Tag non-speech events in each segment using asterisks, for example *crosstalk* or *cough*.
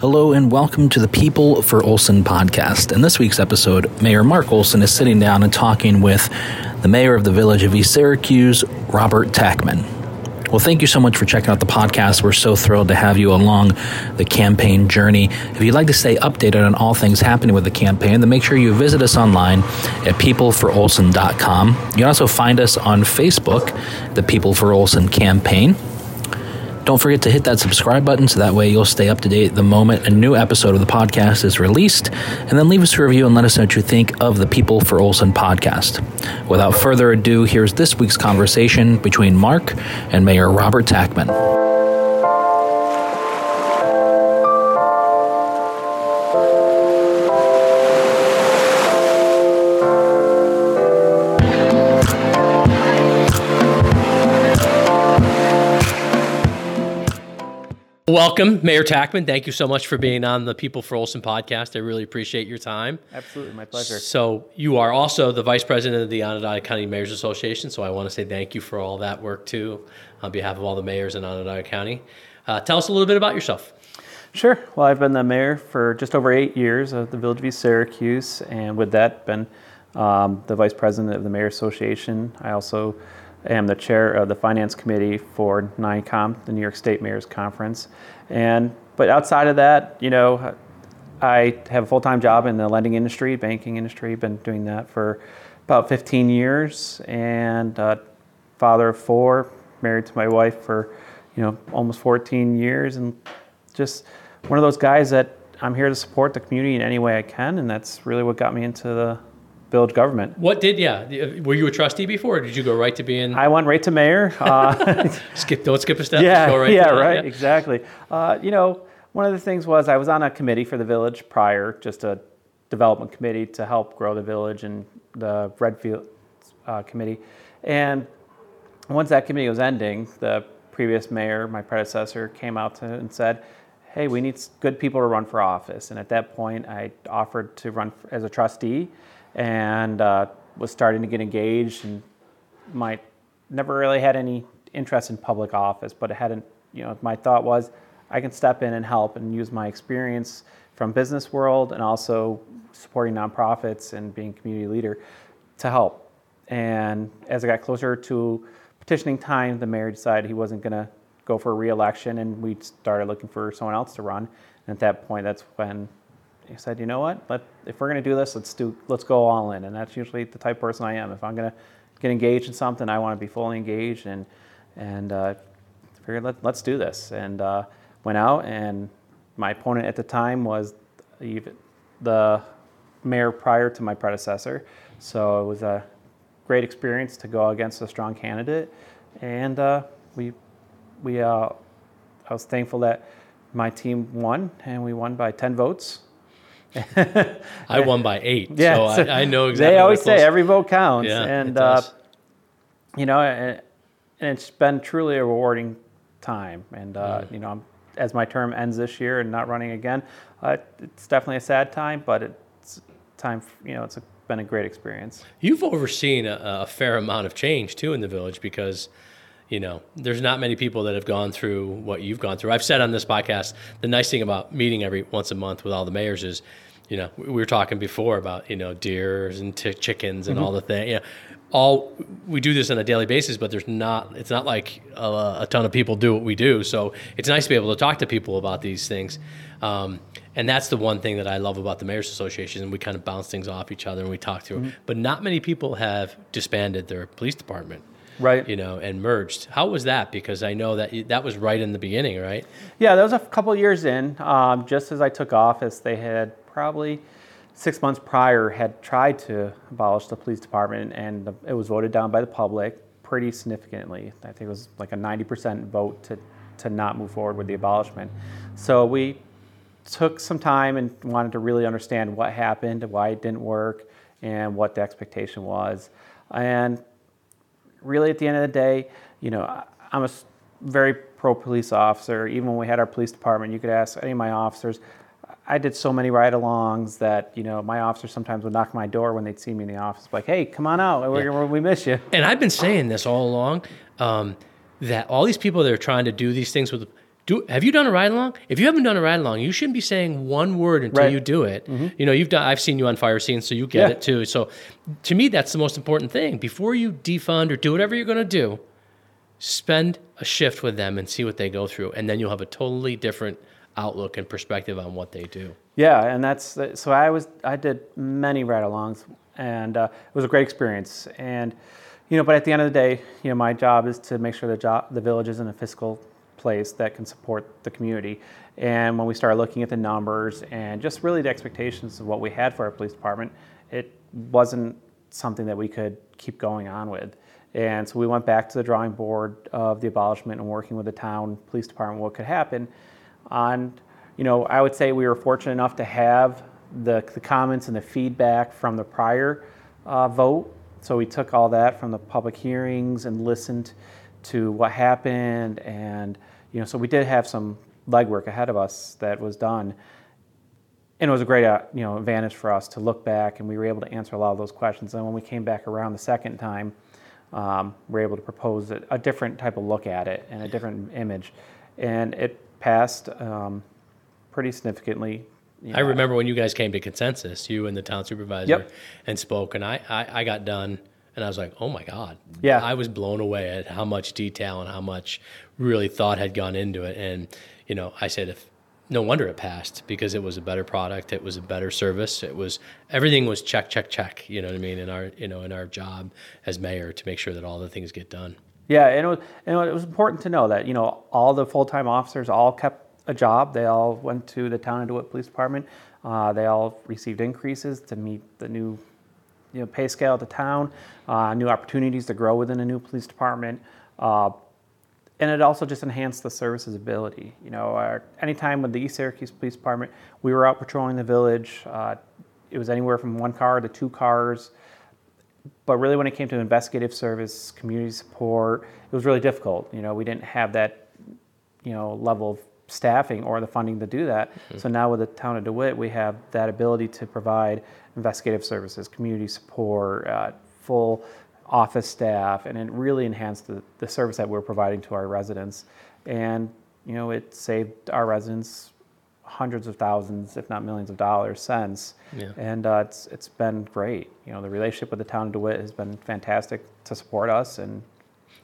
Hello and welcome to the People for Olson podcast. In this week's episode, Mayor Mark Olson is sitting down and talking with the mayor of the village of East Syracuse, Robert Tackman. Well, thank you so much for checking out the podcast. We're so thrilled to have you along the campaign journey. If you'd like to stay updated on all things happening with the campaign, then make sure you visit us online at peopleforolson.com. You can also find us on Facebook, the People for Olson campaign. Don't forget to hit that subscribe button so that way you'll stay up to date the moment a new episode of the podcast is released. And then leave us a review and let us know what you think of the People for Olson podcast. Without further ado, here's this week's conversation between Mark and Mayor Robert Tackman. Welcome, Mayor Tackman. Thank you so much for being on the People for Olson podcast. I really appreciate your time. Absolutely, my pleasure. So, you are also the vice president of the Onondaga County Mayors Association. So, I want to say thank you for all that work too, on behalf of all the mayors in Onondaga County. Uh, tell us a little bit about yourself. Sure. Well, I've been the mayor for just over eight years of the Village of East Syracuse, and with that, been um, the vice president of the Mayor Association. I also am the chair of the finance committee for NYCOM, the New York State Mayors Conference. And but outside of that, you know, I have a full-time job in the lending industry, banking industry. Been doing that for about 15 years, and uh, father of four, married to my wife for you know almost 14 years, and just one of those guys that I'm here to support the community in any way I can, and that's really what got me into the village government. What did yeah? Were you a trustee before, or did you go right to being? I went right to mayor. Uh, *laughs* skip, don't skip a step. Yeah, right yeah, right, yeah. exactly. Uh, you know, one of the things was I was on a committee for the village prior, just a development committee to help grow the village and the Redfield uh, committee. And once that committee was ending, the previous mayor, my predecessor, came out to, and said, "Hey, we need good people to run for office." And at that point, I offered to run as a trustee and uh, was starting to get engaged and might never really had any interest in public office, but it hadn't, you know, my thought was I can step in and help and use my experience from business world and also supporting nonprofits and being community leader to help. And as I got closer to petitioning time, the mayor decided he wasn't going to go for a reelection, and we started looking for someone else to run. And at that point, that's when he said, you know what? Let, if we're going to do this, let's do let's go all in. And that's usually the type of person I am. If I'm going to get engaged in something, I want to be fully engaged and and uh, figured let, let's do this. And uh, went out and my opponent at the time was the mayor prior to my predecessor. So it was a great experience to go against a strong candidate. And uh, we we uh, I was thankful that my team won and we won by 10 votes *laughs* I won by eight, yeah, so, so I, I, know exactly. They always say every vote counts, yeah, and uh, you know, and, and, it's been truly a rewarding time. And uh, mm. you know, as my term ends this year and not running again, uh, it's definitely a sad time, but it's time. You know, it's a, been a great experience. You've overseen a, a fair amount of change too in the village because you know, there's not many people that have gone through what you've gone through. I've said on this podcast, the nice thing about meeting every once a month with all the mayors is, you know, we were talking before about, you know, deers and t- chickens and mm-hmm. all the things. You know, all we do this on a daily basis, but there's not. It's not like a, a, ton of people do what we do. So it's nice to be able to talk to people about these things. Um, and that's the one thing that I love about the Mayors Association, and we kind of bounce things off each other and we talk through. Mm-hmm. But not many people have disbanded their police department right. you know and merged. How was that? Because i know that that was right in the beginning right? Yeah that was a couple years in um, just as i took office they had probably six months prior had tried to abolish the police department and the, it was voted down by the public pretty significantly. I think it was like a 90% vote to, to not move forward with the abolishment. So we took some time and wanted to really understand what happened why it didn't work and what the expectation was. And really, at the end of the day, you know, I'm a very pro police officer. Even when we had our police department, you could ask any of my officers. I did so many ride-alongs that you know my officers sometimes would knock my door when they'd see me in the office, like, "Hey, come on out, yeah. we miss you." And I've been saying this all along um, that all these people that are trying to do these things with do have you done a ride along? If you haven't done a ride along, you shouldn't be saying one word until Right. you do it. You know, you've done. I've seen you on fire scenes, so you get Yeah. it too. So, to me, that's the most important thing. Before you defund or do whatever you're going to do, spend a shift with them and see what they go through, and then you'll have a totally different outlook and perspective on what they do. Yeah, and that's so. I was I did many ride-alongs, and uh, it was a great experience. And you know, but at the end of the day, you know, my job is to make sure the job the village is in a fiscal place that can support the community. And when we started looking at the numbers and just really the expectations of what we had for our police department, it wasn't something that we could keep going on with. And so we went back to the drawing board of the abolishment and working with the town police department what could happen. On, you know, I would say we were fortunate enough to have the, the comments and the feedback from the prior uh, vote. So we took all that from the public hearings and listened to what happened, and you know, so we did have some legwork ahead of us that was done. And it was a great uh, you know advantage for us to look back and we were able to answer a lot of those questions. And when we came back around the second time um, we were able to propose a, a different type of look at it and a different image. And it passed um, pretty significantly. You I remember when you guys came to consensus, you and the town supervisor, Yep. and spoke, and I, I, I got done, and I was like, oh my god, Yeah. I was blown away at how much detail and how much really thought had gone into it, and you know, I said if. No wonder it passed because it was a better product. It was a better service. It was everything was check, check, check. You know what I mean? In our, you know, in our job as mayor to make sure that all the things get done. Yeah, and it was, and it was important to know that you know all the full-time officers all kept a job. They all went to the town of DeWitt Police Department. Uh, they all received increases to meet the new you know, pay scale at the town, uh, new opportunities to grow within a new police department. Uh, and it also just enhanced the service's ability. You know, our, anytime with the East Syracuse Police Department, we were out patrolling the village. Uh, it was anywhere from one car to two cars. But really, when it came to investigative service, community support, it was really difficult. You know, we didn't have that, you know, level of staffing or the funding to do that. So now with the town of DeWitt, we have that ability to provide investigative services, community support, uh, full office staff, and it really enhanced the, the service that we're providing to our residents. And, you know, it saved our residents hundreds of thousands, if not millions of dollars since. Yeah. And uh, it's, it's been great. You know, the relationship with the town of DeWitt has been fantastic to support us. And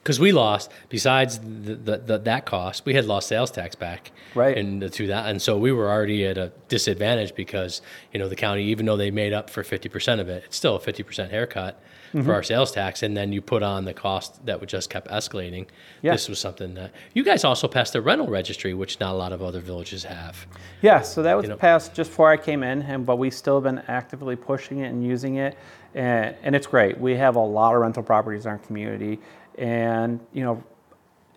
because we lost besides the, the, the, that cost we had lost sales tax back Right. and the two that and so we were already at a disadvantage because you know the county even though they made up for 50% of it it's still a 50% haircut Mm-hmm. for our sales tax and then you put on the cost that would just kept escalating Yeah. this was something that you guys also passed a rental registry which not a lot of other villages have Yeah, so that was You know- passed just before I came in, and but we've still been actively pushing it and using it, and, and it's great. We have a lot of rental properties in our community, and you know,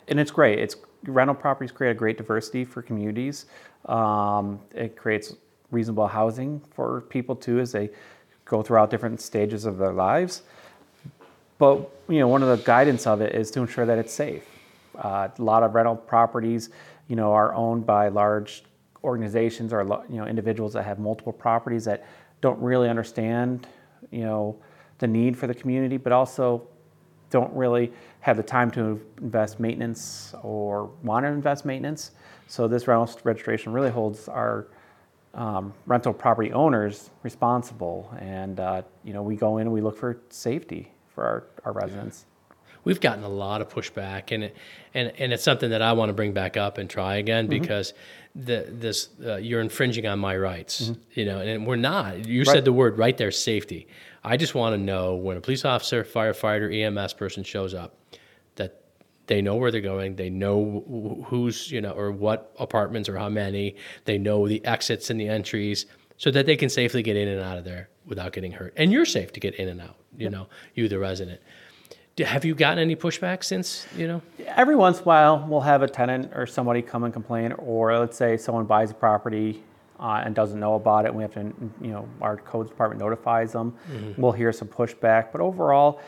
and it's great. It's rental properties create a great diversity for communities. Um, it creates reasonable housing for people too as they go throughout different stages of their lives. But you know, one of the guidance of it is to ensure that it's safe. Uh, a lot of rental properties, you know, are owned by large organizations or you know individuals that have multiple properties that don't really understand, you know, the need for the community, but also don't really have the time to invest maintenance or want to invest maintenance. So this rental registration really holds our um, rental property owners responsible, and uh, you know we go in and we look for safety for our, our residents. we've gotten a lot of pushback and it, and and it's something that I want to bring back up and try again Mm-hmm. because the this uh, you're infringing on my rights you know and we're not. You Mm-hmm. Right. said the word right there safety. I just want to know when a police officer firefighter EMS person shows up that they know where they're going they know wh- who's you know or what apartments or how many they know the exits and the entries so that they can safely get in and out of there without getting hurt. And you're safe to get in and out you know you the resident Have you gotten any pushback since, you know? Every once in a while, we'll have a tenant or somebody come and complain, or let's say someone buys a property uh, and doesn't know about it. And we have to, you know, our codes department notifies them. We'll hear some pushback, but overall,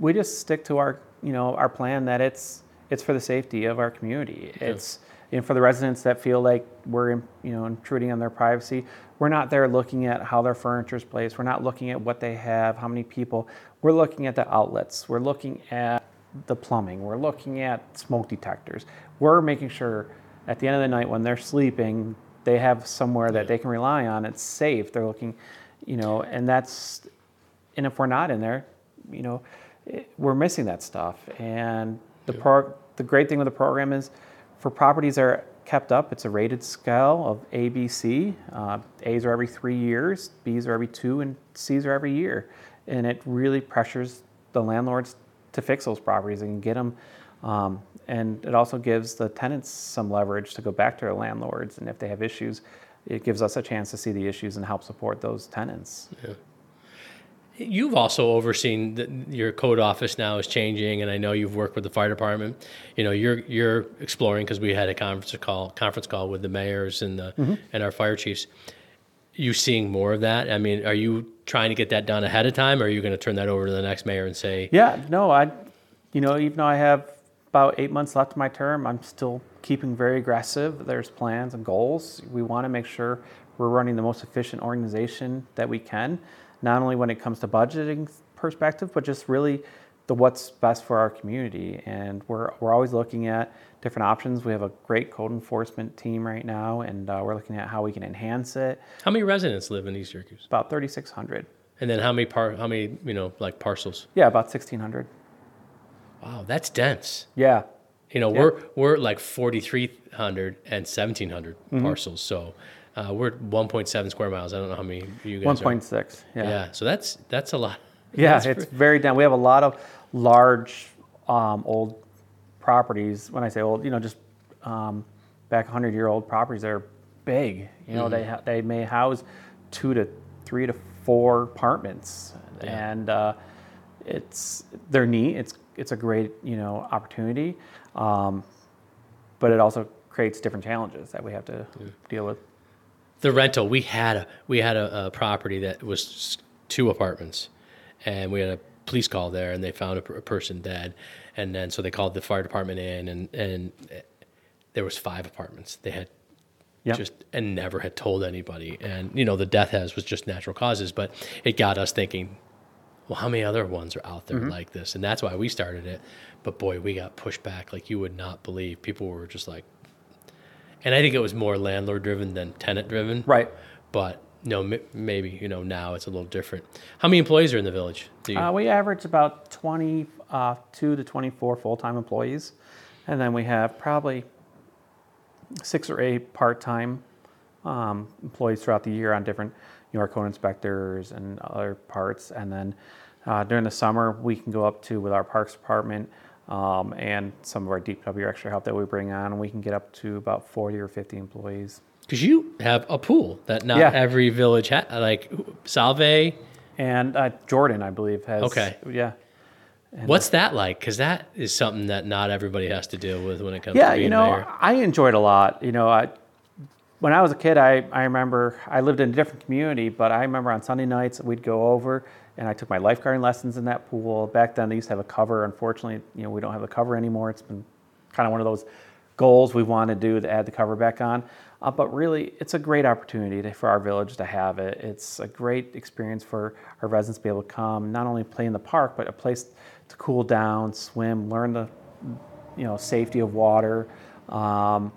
we just stick to our, you know, our plan that it's it's for the safety of our community. It's you know, for the residents that feel like we're, you know, intruding on their privacy. We're not there looking at how their furniture is placed. We're not looking at what they have, how many people. We're looking at the outlets. We're looking at the plumbing. We're looking at smoke detectors. We're making sure at the end of the night when they're sleeping, they have somewhere that they can rely on. It's safe. They're looking, you know, and that's, and if we're not in there, you know, it, we're missing that stuff. And the pro, the great thing with the program is, for properties that are kept up, it's a rated scale of A, B, C. Uh, A's are every three years, B's are every two, and C's are every year. And it really pressures the landlords to fix those properties and get them. Um, and it also gives the tenants some leverage to go back to their landlords. And if they have issues, it gives us a chance to see the issues and help support those tenants. Yeah. You've also overseen the, your code office now is changing, and I know you've worked with the fire department. You know, you're you're exploring because we had a conference call conference call with the mayors and the mm-hmm. and our fire chiefs. You seeing more of that? I mean, are you trying to get that done ahead of time, or are you going to turn that over to the next mayor and say? Yeah, no, I, you know, even though I have about eight months left of my term, I'm still keeping very aggressive. There's plans and goals. We want to make sure we're running the most efficient organization that we can not only when it comes to budgeting perspective, but just really the what's best for our community. And we're, we're always looking at different options. We have a great code enforcement team right now, and uh, we're looking at how we can enhance it. How many residents live in East Syracuse? About 3,600. And then how many par- how many you know like parcels? Yeah, about 1,600. Wow, that's dense. Yeah. You know, yeah. we're we're like 4,300 and 1,700 mm-hmm. parcels. So uh, we're 1.7 square miles. I don't know how many you guys 1.6. Yeah. Yeah. So that's that's a lot. Yeah, that's it's very down. We have a lot of large um, old properties. When I say old, you know, just um, back 100 year old properties that are big. You know, mm-hmm. they ha- they may house two to three to four apartments, yeah. and uh, it's they're neat. It's it's a great you know opportunity, um, but it also creates different challenges that we have to yeah. deal with the rental we had a we had a, a, property that was two apartments and we had a police call there and they found a, a, person dead and then so they called the fire department in and and there was five apartments. They had yep. just and never had told anybody. And you know the death has was just natural causes but it got us thinking well how many other ones are out there mm-hmm. like this? And that's why we started it. But boy we got pushed back like you would not believe. People were just like and I think it was more landlord driven than tenant driven. Right. But no, m- maybe you know now it's a little different. How many employees are in the village? Uh, we average about twenty-two uh, to twenty-four full-time employees, and then we have probably six or eight part-time um, employees throughout the year on different New York code inspectors and other parts. And then uh, during the summer, we can go up to with our parks department um, and some of our DPW extra help that we bring on. We can get up to about 40 or 50 employees. Because you have a pool that not yeah. every village has, like Solvay. And uh, Jordan, I believe, has. Okay. Yeah. And What's that like? Because that is something that not everybody has to deal with when it comes yeah, to being you know, mayor. I enjoyed a lot. You know, I, when I was a kid, I, I remember I lived in a different community, but I remember on Sunday nights we'd go over and I took my lifeguarding lessons in that pool. Back then, they used to have a cover. Unfortunately, you know, we don't have a cover anymore. It's been kind of one of those goals we want to do to add the cover back on. Uh, but really, it's a great opportunity to, for our village to have it. It's a great experience for our residents to be able to come, not only play in the park, but a place to cool down, swim, learn the, you know, safety of water. Um,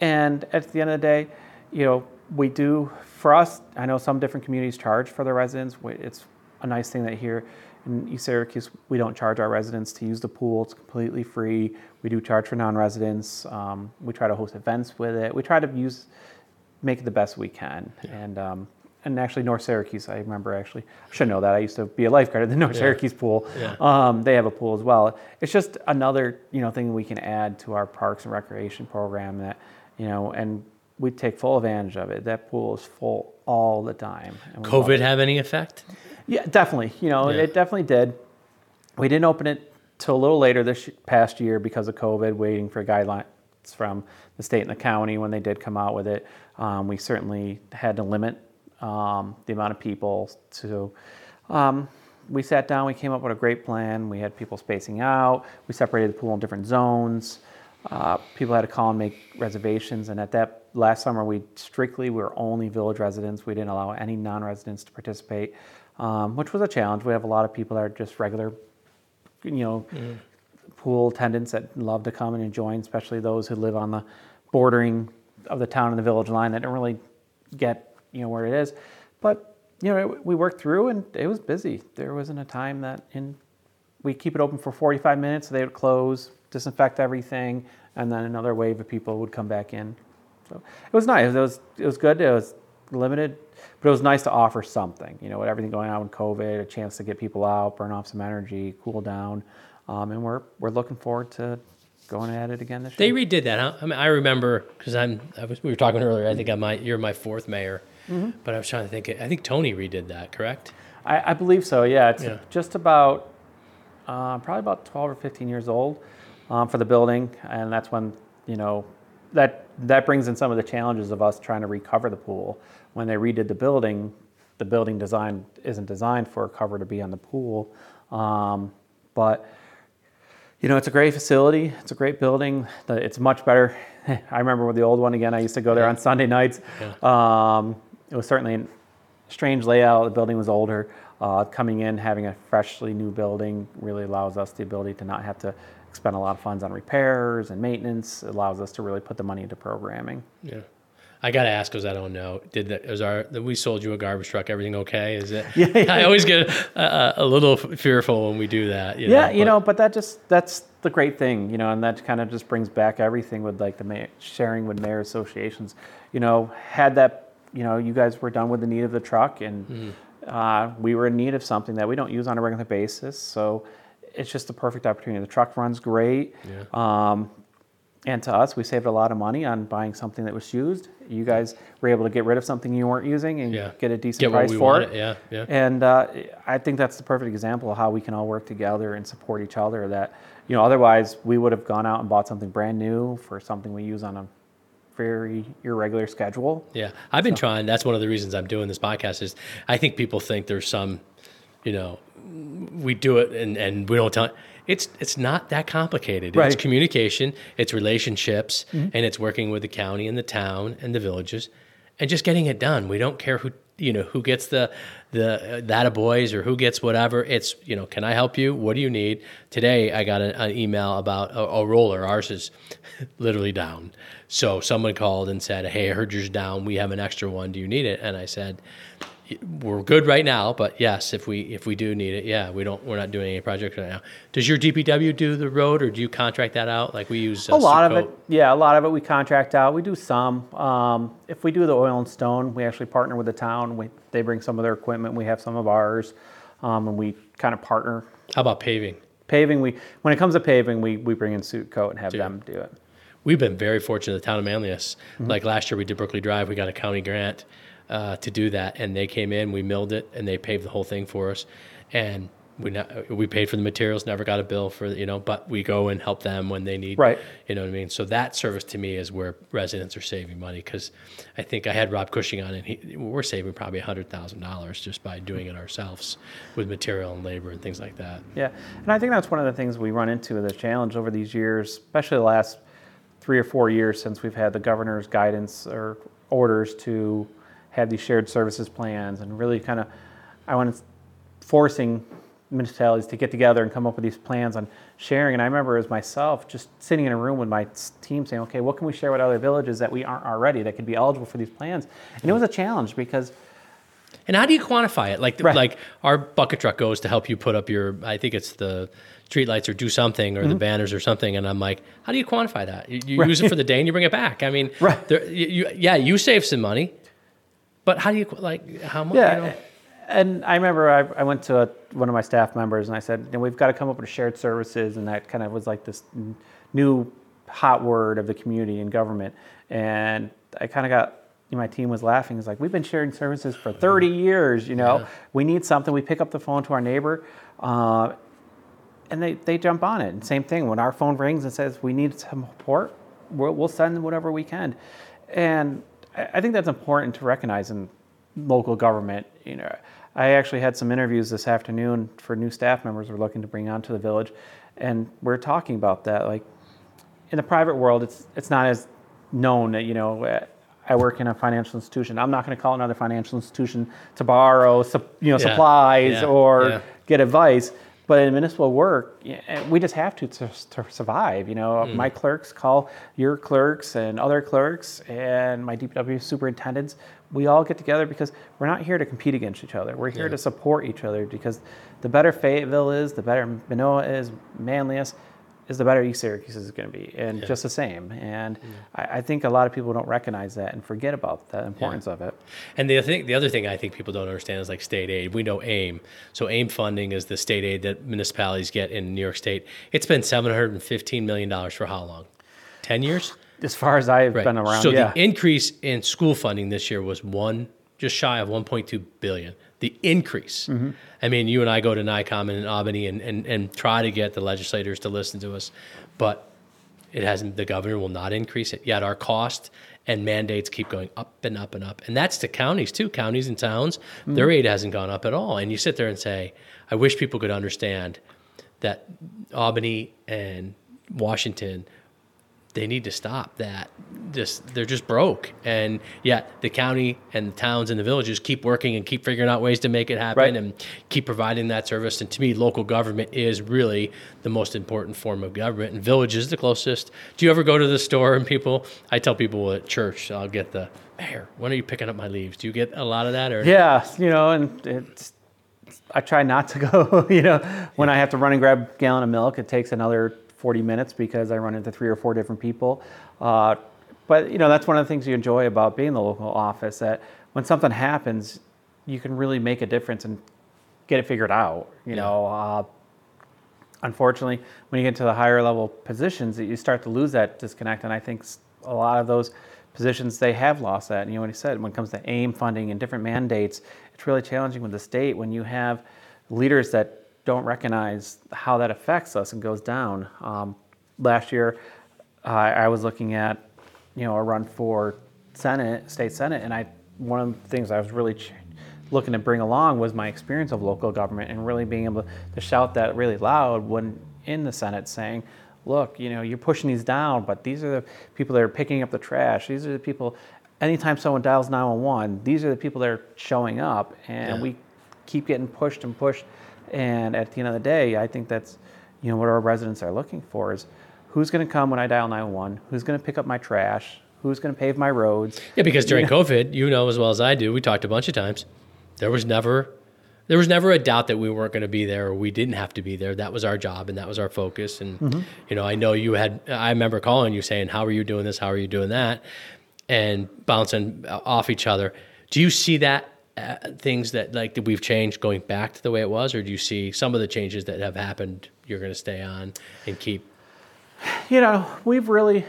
and at the end of the day, you know, we do for us, I know some different communities charge for their residents. It's a nice thing that here in East Syracuse, we don't charge our residents to use the pool. It's completely free. We do charge for non-residents. Um, we try to host events with it. We try to use, make it the best we can. Yeah. And um, and actually North Syracuse, I remember actually, I should know that. I used to be a lifeguard at the North yeah. Syracuse pool. Yeah. Um, they have a pool as well. It's just another, you know, thing we can add to our parks and recreation program that, you know, and we take full advantage of it. That pool is full all the time. COVID have any effect? Yeah, definitely. You know, yeah. it definitely did. We didn't open it till a little later this past year because of COVID, waiting for guidelines from the state and the county when they did come out with it. Um, we certainly had to limit um, the amount of people to. Um, we sat down, we came up with a great plan. We had people spacing out. We separated the pool in different zones. Uh, people had to call and make reservations, and at that last summer we strictly we were only village residents. We didn't allow any non-residents to participate, um, which was a challenge. We have a lot of people that are just regular, you know, mm. pool attendants that love to come and join, especially those who live on the bordering of the town and the village line that don't really get you know where it is. But you know, it, we worked through and it was busy. There wasn't a time that in we keep it open for 45 minutes. They would close, disinfect everything, and then another wave of people would come back in. So it was nice. It was it was good. It was limited, but it was nice to offer something. You know, with everything going on with COVID, a chance to get people out, burn off some energy, cool down, um, and we're we're looking forward to going at it again this They year. They redid that. Huh? I mean, I remember because I'm. I was. We were talking earlier. I think I might. You're my fourth mayor, but I was trying to think. I think Tony redid that. Correct? I, I believe so. Yeah, it's Yeah. just about uh, probably about 12 or 15 years old um, for the building, and that's when you know that that brings in some of the challenges of us trying to recover the pool. When they redid the building, the building design isn't designed for a cover to be on the pool, um, but you know, it's a great facility. It's a great building. It's much better. *laughs* I remember with the old one again. I used to go there on Sunday nights. Um, it was certainly a strange layout. The building was older. Uh, coming in, having a freshly new building really allows us the ability to not have to expend a lot of funds on repairs and maintenance. It allows us to really put the money into programming. Yeah. I got to ask because I don't know. Did that? Was our that we sold you a garbage truck? Everything okay? Is it? *laughs* Yeah, yeah. I always get a, a, a little fearful when we do that. You yeah, know, you but- know, but that just that's the great thing, you know, and that kind of just brings back everything with like the mayor, sharing with mayor associations. You know, had that, you know, you guys were done with the need of the truck, and Mm-hmm. uh, we were in need of something that we don't use on a regular basis, so it's just the perfect opportunity. The truck runs great. Yeah. Um, and to us, we saved a lot of money on buying something that was used. You guys were able to get rid of something you weren't using and Yeah. get a decent Get price for it. yeah, yeah. And uh, I think that's the perfect example of how we can all work together and support each other. That you know, otherwise we would have gone out and bought something brand new for something we use on a very irregular schedule. Yeah, I've been trying. That's one of the reasons I'm doing this podcast. Is I think people think there's some, you know, we do it and, and we don't tell. It's it's not that complicated. Right. It's communication, it's relationships, Mm-hmm. and it's working with the county and the town and the villages, and just getting it done. We don't care who you know who gets the the uh, that of boys or who gets whatever. It's you know, can I help you? What do you need? Today I got an, an email about a, a roller. Ours is *laughs* literally down. So someone called and said, "Hey, I heard yours down. We have an extra one. Do you need it?" And I said, "We're good right now, but yes, if we if we do need it, yeah, we don't. We're not doing any projects right now. Does your DPW do the road, or do you contract that out? Like we use uh, a lot of it, yeah, a lot of it we contract out. We do some. Um, if we do the oil and stone, we actually partner with the town. We, they bring some of their equipment. We have some of ours, um, and we kind of partner. How about paving? Paving, we when it comes to paving, we, we bring in Suit-Kote and have them do it. We've been very fortunate. The town of Manlius, Mm-hmm. like last year, we did Berkeley Drive. We got a county grant uh, to do that, and they came in, we milled it, and they paved the whole thing for us. And we not, we paid for the materials, never got a bill for you know, but we go and help them when they need. Right. You know what I mean? So that service to me is where residents are saving money because I think I had Rob Cushing on, and he, we're saving probably hundred thousand dollars just by doing it ourselves with material and labor and things like that. Yeah, and I think that's one of the things we run into the challenge over these years, especially the last three or four years since we've had the governor's guidance or orders to have these shared services plans and really kind of, I want to forcing municipalities to get together and come up with these plans on sharing. And I remember as myself just sitting in a room with my team saying, okay, what can we share with other villages that we aren't already that could be eligible for these plans? And it was a challenge because And how do you quantify it? Like, Right. like our bucket truck goes to help you put up your, I think it's the street lights or do something or the mm-hmm. banners or something. And I'm like, how do you quantify that? You, you use it for the *laughs* day and you bring it back. I mean, Right. there, you, yeah, you save some money, but how do you, like, how much, Yeah, you know? and I remember I, I went to a, one of my staff members and I said, you know, we've got to come up with shared services, and that kind of was like this new hot word of the community and government. And I kind of got you know, my team was laughing. It's like we've been sharing services for 30 years. You know, Yeah. we need something. We pick up the phone to our neighbor. Uh, and they, they jump on it. And same thing, when our phone rings and says we need some support, we'll, we'll send whatever we can. And I, think that's important to recognize in local government. You know, I actually had some interviews this afternoon for new staff members we're looking to bring onto the village, and we're talking about that. Like in the private world, it's it's not as known that you know. I work in a financial institution. I'm not going to call another financial institution to borrow, you know, Yeah, supplies yeah, or yeah. get advice. But in municipal work, eh, we just have to to, to survive. You know, my clerks call your clerks and other clerks and my DPW superintendents. We all get together because we're not here to compete against each other. We're here to support each other because the better Fayetteville is, the better Minoa is, Manlius is, the better East Syracuse is going to be, and just the same. And I, I think a lot of people don't recognize that and forget about the importance of it. And the thing, the other thing I think people don't understand is like state aid. We know AIM. So AIM funding is the state aid that municipalities get in New York State. It's been seven hundred and fifteen million dollars for how long? Ten years. *sighs* As far as I've Right. been around, so yeah. the increase in school funding this year was one, just shy of 1.2 billion. The increase. Mm-hmm. I mean, you and I go to NYCOM in Albany and, and, and try to get the legislators to listen to us, but it hasn't. The governor will not increase it. Yet our cost and mandates keep going up and up and up. And that's to counties too. Counties and towns, their aid hasn't gone up at all. And you sit there and say, I wish people could understand that Albany and Washington they need to stop that. Just they're just broke, and yet the county and the towns and the villages keep working and keep figuring out ways to make it happen Right. and keep providing that service. And to me, local government is really the most important form of government, and village is the closest. Do you ever go to the store and people? I tell people at church, I'll get the mayor. When are you picking up my leaves? Do you get a lot of that, or Yeah, you know, and it's. I try not to go. *laughs* You know, when I have to run and grab a gallon of milk, it takes another 40 minutes because I run into three or four different people. Uh, but you know, that's one of the things you enjoy about being in the local office. That when something happens, you can really make a difference and get it figured out. You know, uh, unfortunately, when you get to the higher level positions, that you start to lose that disconnect. And I think a lot of those positions they have lost that. And you know what he said when it comes to AIM funding and different mandates, it's really challenging with the state when you have leaders that don't recognize how that affects us and goes down. Um, last year, uh, I was looking at you know a run for Senate, state Senate, and I one of the things I was really ch- looking to bring along was my experience of local government and really being able to shout that really loud when in the Senate saying, look, you know, you're pushing these down, but these are the people that are picking up the trash. These are the people, anytime someone dials 911, these are the people that are showing up. And Yeah. we keep getting pushed and pushed. And at the end of the day, I think that's, you know, what our residents are looking for is who's going to come when I dial 911? Who's going to pick up my trash? Who's going to pave my roads? Yeah, because during COVID, you know as well as I do, we talked a bunch of times. There was never there was never a doubt that we weren't going to be there or we didn't have to be there. That was our job and that was our focus. And mm-hmm. you know, I know you had I remember calling you saying, "How are you doing this? How are you doing that?" and bouncing off each other. Do you see that things that like that we've changed going back to the way it was or do you see some of the changes that have happened you're going to stay on and keep? You know, we've really,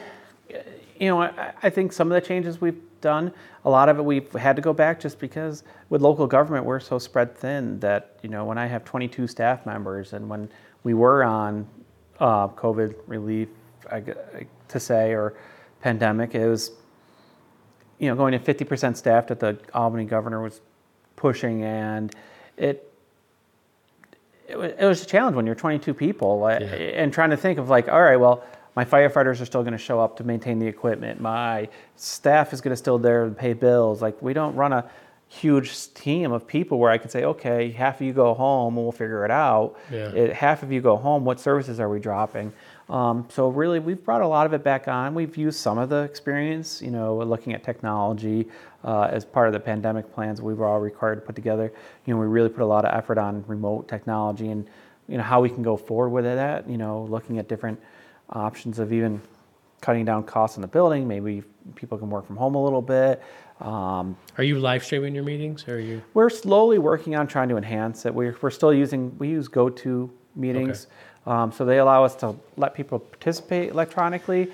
you know, I, I think some of the changes we've done, a lot of it we've had to go back just because with local government, we're so spread thin that, you know, when I have 22 staff members and when we were on uh, COVID relief, I, to say, or pandemic, it was, you know, going to 50% staff that the Albany governor was pushing and it, it wa- it was a challenge when you're 22 people Yeah. and trying to think of like all right well my firefighters are still going to show up to maintain the equipment my staff is going to still there to pay bills like we don't run a huge team of people where i could say okay half of you go home and we'll figure it out Yeah. It- half of you go home what services are we dropping um, so really we've brought a lot of it back on. We've used some of the experience you know looking at technology uh, as part of the pandemic plans we were all required to put together. You know we really put a lot of effort on remote technology and you know how we can go forward with that you know looking at different options of even cutting down costs in the building. Maybe people can work from home a little bit. Um, are you live streaming your meetings? Or are you? We're slowly working on trying to enhance it. We're, we're still using, we use GoTo meetings. Um, so they allow us to let people participate electronically,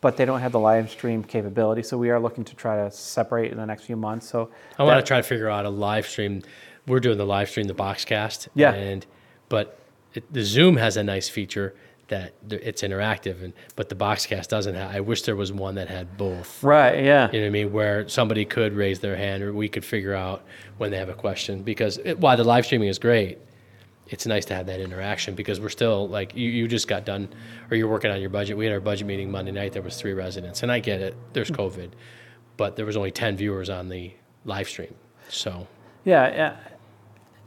but they don't have the live stream capability. So we are looking to try to separate in the next few months. So I want to try to figure out a live stream. We're doing the live stream, the Boxcast. Yeah. And but it, the Zoom has a nice feature that it's interactive, and but the Boxcast doesn't have. I wish there was one that had both. Right, yeah. You know what I mean? Where somebody could raise their hand, or we could figure out when they have a question. Because it, while the live streaming is great, it's nice to have that interaction because we're still like you, you just got done or you're working on your budget. We had our budget meeting Monday night. There was three residents, and I get it. There's COVID, but there was only ten viewers on the live stream. So Yeah, yeah.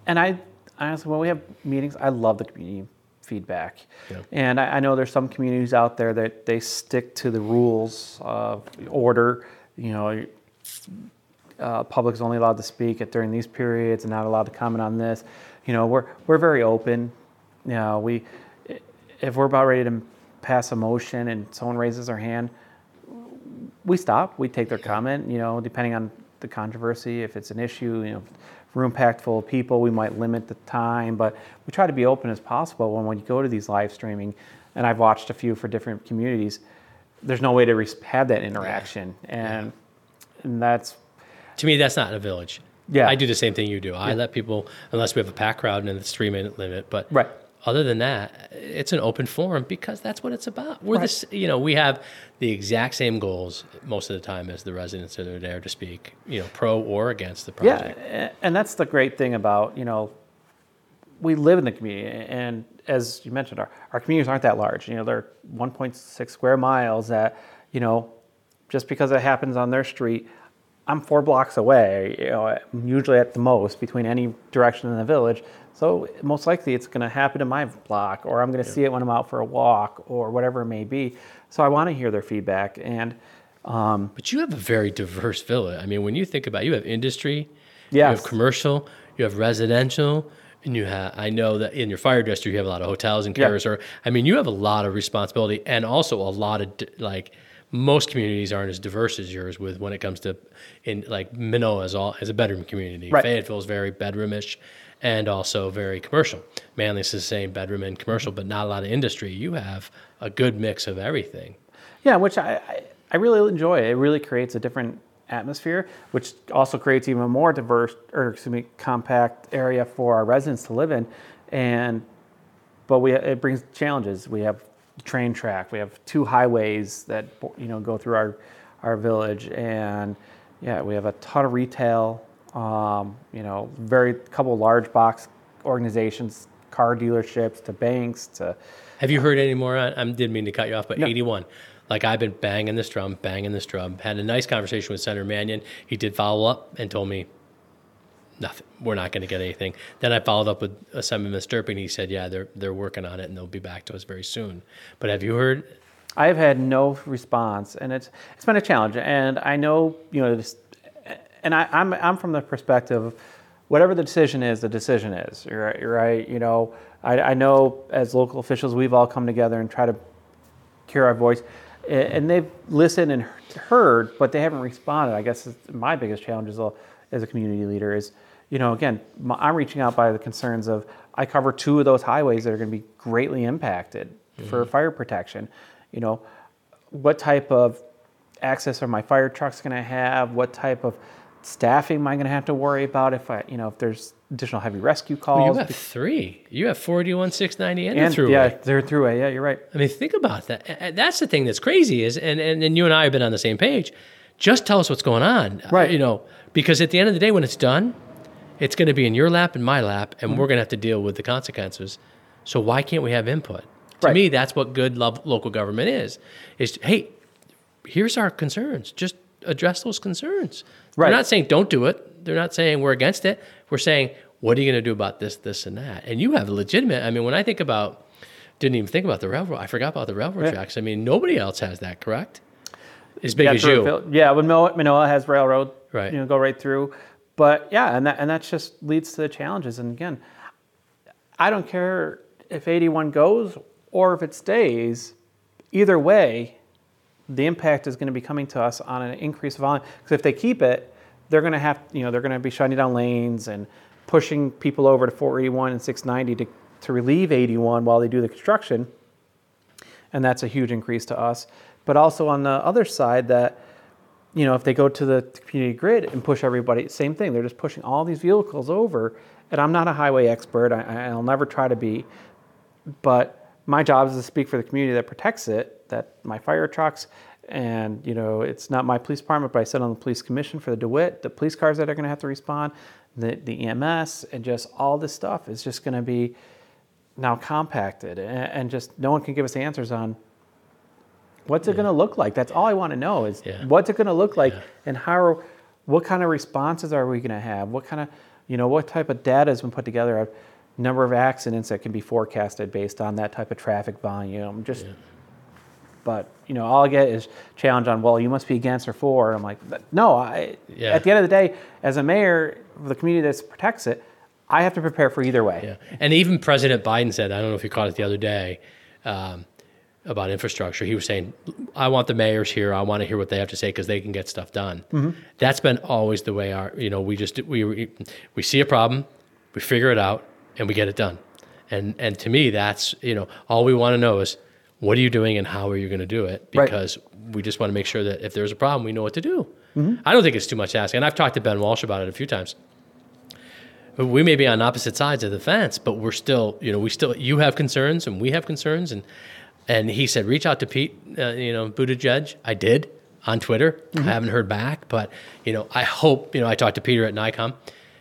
And I, honestly, when we have meetings, I love the community feedback. Yeah. And I, I know there's some communities out there that they stick to the rules of order. You know, uh, public is only allowed to speak at during these periods and not allowed to comment on this. You know, we're we're very open. You know, we if we're about ready to pass a motion and someone raises their hand, we stop. We take their comment. You know, depending on the controversy, if it's an issue, you know, room packed full of people, we might limit the time, but we try to be open as possible when when you go to these live streaming. And I've watched a few for different communities. There's no way to have that interaction, and and that's To me, that's not a village. Yeah. I do the same thing you do. I let people, unless we have a pack crowd and it's three minute limit, but Right. other than that, it's an open forum because that's what it's about. We're Right. this, you know, we have the exact same goals most of the time as the residents that are there to speak, you know, pro or against the Yeah, project. a- and that's the great thing about you know we live in the community, and as you mentioned, our, our communities aren't that large. You know, they're 1.6 square miles. That you know, just because it happens on their street, I'm four blocks away. You know, usually at the most between any direction in the village. So most likely it's going to happen in my block, or I'm going to see it when I'm out for a walk, or whatever it may be. So I want to hear their feedback, and um, But you have a very diverse village. I mean, when you think about it, you have industry, you have commercial, you have residential, and you have, I know that in your fire district, you have a lot of hotels and Yeah. carriers. Or, I mean, you have a lot of responsibility and also a lot of, like, most communities aren't as diverse as yours with when it comes to, in like Minoa is all as a bedroom community. Right. Fayetteville is very bedroomish and also very commercial. Manlius the same bedroom and commercial, but not a lot of industry. You have a good mix of everything. Yeah, which I, I, I really enjoy. It really creates a different atmosphere, which also creates even more diverse, or excuse me, compact area for our residents to live in. And but we it brings challenges. We have train track. We have two highways that you know go through our our village, and yeah, we have a ton of retail. Um, you know, very couple large box organizations, car dealerships to banks to Have you heard any more? I, I didn't mean to cut you off, but No. 81. Like I've been banging this drum, banging this drum. Had a nice conversation with Senator Mannion. He did follow up and told me nothing. We're not going to get anything. Then I followed up with uh, Assemblyman Stirpe. He said, yeah, they're they're working on it and they'll be back to us very soon. But have you heard? I've had no response, and it's it's been a challenge. And I know you know, this, and I, I'm I'm from the perspective, whatever the decision is, the decision is. You're right. You're right. You know, I, I know as local officials, we've all come together and try to hear our voice, and they've listened and heard, but they haven't responded. I guess my biggest challenge is, a as a community leader is, you know, again, my, I'm reaching out by the concerns of I cover two of those highways that are going to be greatly impacted mm-hmm. for fire protection. You know, what type of access are my fire trucks going to have? What type of staffing am I going to have to worry about if I, you know, if there's additional heavy rescue Well, you have three. You have 41, 690 and, and the Thruway. yeah, they're Thruway. Yeah, you're right. I mean, think about that. That's the thing that's crazy is, and, and, and you and I have been on the same page. Just tell us what's going on. Right. You know, because at the end of the day, when it's done, it's going to be in your lap and my lap, Mm-hmm. and we're going to have to deal with the consequences. So why can't we have input? To Right. me, that's what good lo- local government is. Is hey, here's our concerns. Just address those concerns. Right. They're not saying don't do it. They're not saying we're against it. We're saying what are you going to do about this, this, and that. And you have a legitimate. I mean, when I think about, didn't even think about the railroad. I forgot about the railroad Yeah. tracks. I mean, nobody else has that, correct? As big as you. Yeah, when Minoa, Minoa has railroad, Right. You know, go right through. But yeah, and that and that just leads to the challenges. And again, I don't care if 81 goes or if it stays. Either way, the impact is going to be coming to us on an increased volume. Because if they keep it, they're going to have, you know, they're going to be shutting down lanes and pushing people over to 481 and 690 to, to relieve 81 while they do the construction and that's a huge increase to us. But also on the other side, that you know, if they go to the community grid and push everybody, same thing. They're just pushing all these vehicles over. And I'm not a highway expert. I, I'll never try to be. But my job is to speak for the community that protects it. That my fire trucks, and you know, it's not my police department, but I sit on the police commission for the DeWitt. The police cars that are going to have to respond, the the EMS, and just all this stuff is just going to be now compacted and, and just no one can give us answers on what's it going to look like that's all i want to know is Yeah. what's it going to look like Yeah. and how are, what kind of responses are we going to have what kind of you know what type of data has been put together A number of accidents that can be forecasted based on that type of traffic volume. Just, but you know, all I get is challenge on. Well, you must be against or for. I'm like, no. I Yeah. at the end of the day, as a mayor of the community that protects it, I have to prepare for either way. Yeah. And even President Biden said, I don't know if you caught it the other day, um, about infrastructure. He was saying, I want the mayors here. I want to hear what they have to say because they can get stuff done. Mm-hmm. That's been always the way our, you know, we just, we, we, see a problem, we figure it out, and we get it done. And, and to me, that's, you know, all we want to know is what are you doing and how are you going to do it? Right. Because we just want to make sure that if there's a problem, we know what to do. Mm-hmm. I don't think it's too much asking. And I've talked to Ben Walsh about it a few times we may be on opposite sides of the fence, but we're still, you know, we still, you have concerns and we have concerns. And, and he said, reach out to Pete, uh, you know, Buttigieg. I did on Twitter. I haven't heard back, but, you know, I hope, you know, I talked to Peter at NYCOM,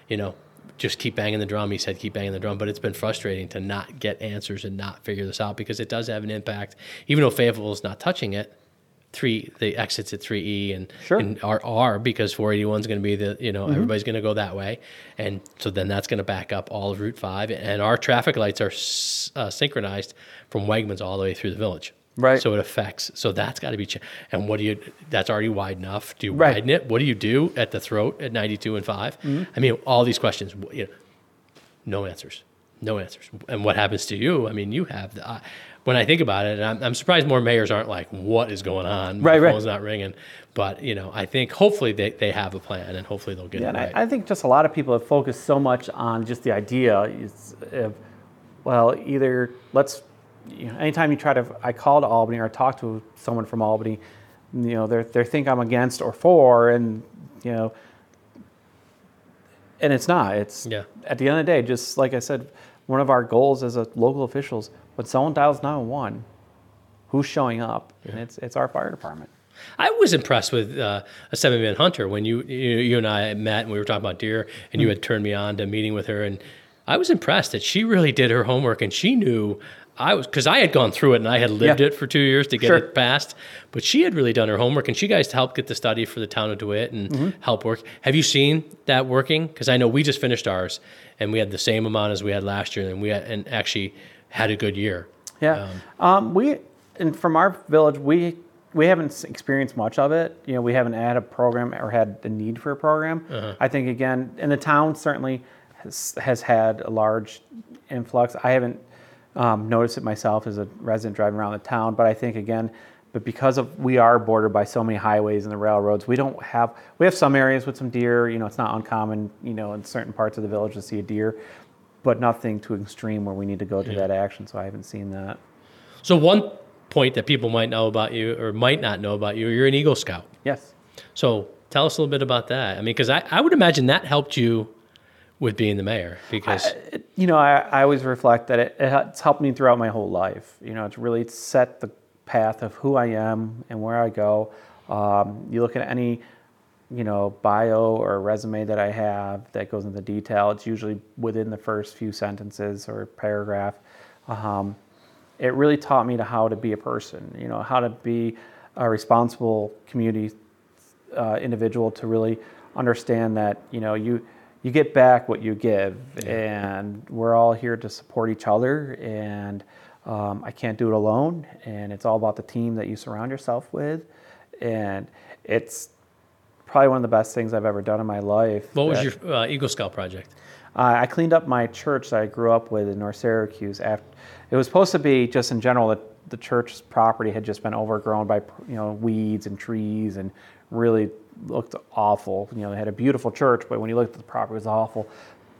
you know, just keep banging the drum. He said, keep banging the drum, but it's been frustrating to not get answers and not figure this out because it does have an impact. Even though Fayetteville is not touching it, three the exits at three E and, Sure. and are are because four eighty one is going to be the you know everybody's going to go that way, and so then that's going to back up all of Route Five, and our traffic lights are s- uh, synchronized from Wegmans all the way through the village. Right. So it affects. So that's got to be. Ch- and what do you? That's already wide enough. Do you Right. widen it? What do you do at the throat at ninety two and 5 I mean, all these questions. You know, no answers. No answers. And what happens to you? I mean, you have the. Uh, when I think about it, and I'm, I'm surprised more mayors aren't like, "What is going on?" My Right, right. phone's not ringing. But you know, I think hopefully they, they have a plan, and hopefully they'll get Yeah, it right. I, I think just a lot of people have focused so much on just the idea is of, well, either let's, you know, anytime you try to, I call to Albany or talk to someone from Albany, you know, they they think I'm against or for, and you know, and it's not. It's Yeah. at the end of the day, just like I said, one of our goals as a local officials, when someone dials 911, who's showing up? And it's it's our fire department. I was impressed with uh, a seven man hunter when you, you you and I met and we were talking about deer, and you had turned me on to meeting with her, and I was impressed that she really did her homework and she knew I was because I had gone through it and I had lived Yeah. it for two years to get Sure. it passed, but she had really done her homework, and she guys helped get the study for the town of DeWitt and Mm-hmm. help work. Have you seen that working? Because I know we just finished ours, and we had the same amount as we had last year, and we had, and actually had a good year. Yeah, um, we and from our village, we we haven't experienced much of it. You know, we haven't had a program or had the need for a program. I think again, in the town certainly has, has had a large influx. I haven't um, noticed it myself as a resident driving around the town, but I think again, but because of we are bordered by so many highways and the railroads, we don't have we have some areas with some deer. You know, it's not uncommon. You know, in certain parts of the village to see a deer. But nothing too extreme where we need to go to that action, so I haven't seen that. So one point that people might know about you or might not know about you, you're an Eagle Scout. Yes. So tell us a little bit about that. I mean, because I, I would imagine that helped you with being the mayor because You know, I, I always reflect that it, it's helped me throughout my whole life. You know, it's really set the path of who I am and where I go. Um, you look at any, you know, bio or resume that I have that goes into detail. It's usually within the first few sentences or paragraph. Um, it really taught me to how to be a person. You know, how to be a responsible community uh, individual to really understand that you know you you get back what you give, and we're all here to support each other. And um, I can't do it alone, and it's all about the team that you surround yourself with. And it's probably one of the best things I've ever done in my life. what was your uh, Eagle Scout project? uh, I cleaned up my church that I grew up with in North Syracuse. After it was supposed to be just in general that the church's property had just been overgrown by you know weeds and trees and really looked awful. You know, they had a beautiful church, but when you looked at the property, it was awful.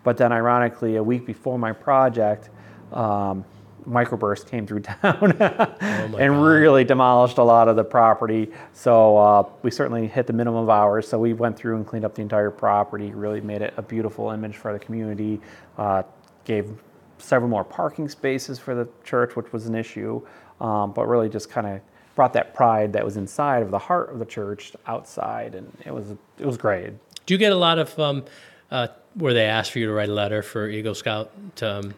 But then, ironically, a week before my project, um, microburst came through *laughs* town and really demolished a lot of the property. So uh, we certainly hit the minimum of hours. So we went through and cleaned up the entire property, really made it a beautiful image for the community, uh, gave several more parking spaces for the church, which was an issue, um, but really just kind of brought that pride that was inside of the heart of the church outside, and it was it was great. Do you get a lot of um, uh, where they ask for you to write a letter for Eagle Scout? To, um,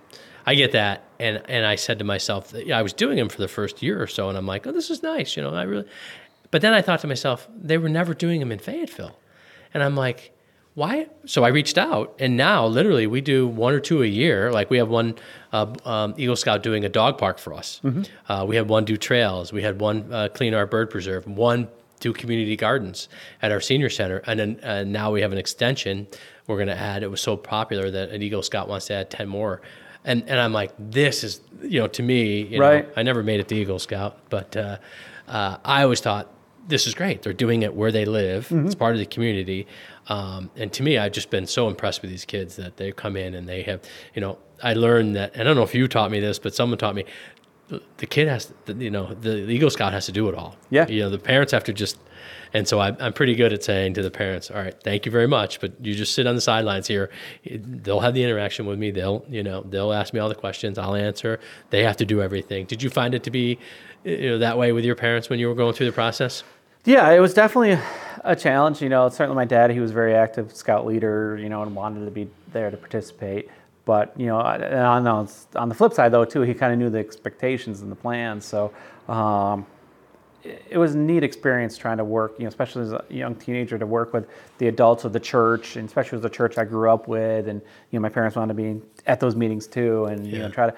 I get that, and and I said to myself, that, yeah, I was doing them for the first year or so, and I'm like, oh, this is nice, you know. I really, but then I thought to myself, they were never doing them in Fayetteville, and I'm like, why? So I reached out, and now literally we do one or two a year. Like we have one uh, um, Eagle Scout doing a dog park for us. Uh, we had one do trails. We had one uh, clean our bird preserve. One do community gardens at our senior center, and then uh, now we have an extension. We're going to add. It was so popular that an Eagle Scout wants to add ten more. And, and I'm like, this is, you know, to me, you know, Right. I never made it to Eagle Scout, but uh, uh, I always thought this is great. They're doing it where they live. It's part of the community. Um, and to me, I've just been so impressed with these kids that they come in and they have, you know, I learned that, and I don't know if you taught me this, but someone taught me the, the kid has, to, you know, the, the Eagle Scout has to do it all. Yeah. You know, the parents have to just, and so I, I'm pretty good at saying to the parents, all right, thank you very much, but you just sit on the sidelines here. They'll have the interaction with me. They'll, you know, they'll ask me all the questions. I'll answer. They have to do everything. Did you find it to be, you know, that way with your parents when you were going through the process? Yeah, it was definitely a, challenge. You know, certainly my dad, he was very active scout leader, you know, and wanted to be there to participate. But, you know, on the, on the flip side, though, too, he kind of knew the expectations and the plans. So um, it, was a neat experience trying to work, you know, especially as a young teenager, to work with the adults of the church, and especially with the church I grew up with. And, you know, my parents wanted to be at those meetings, too, and, you know, try to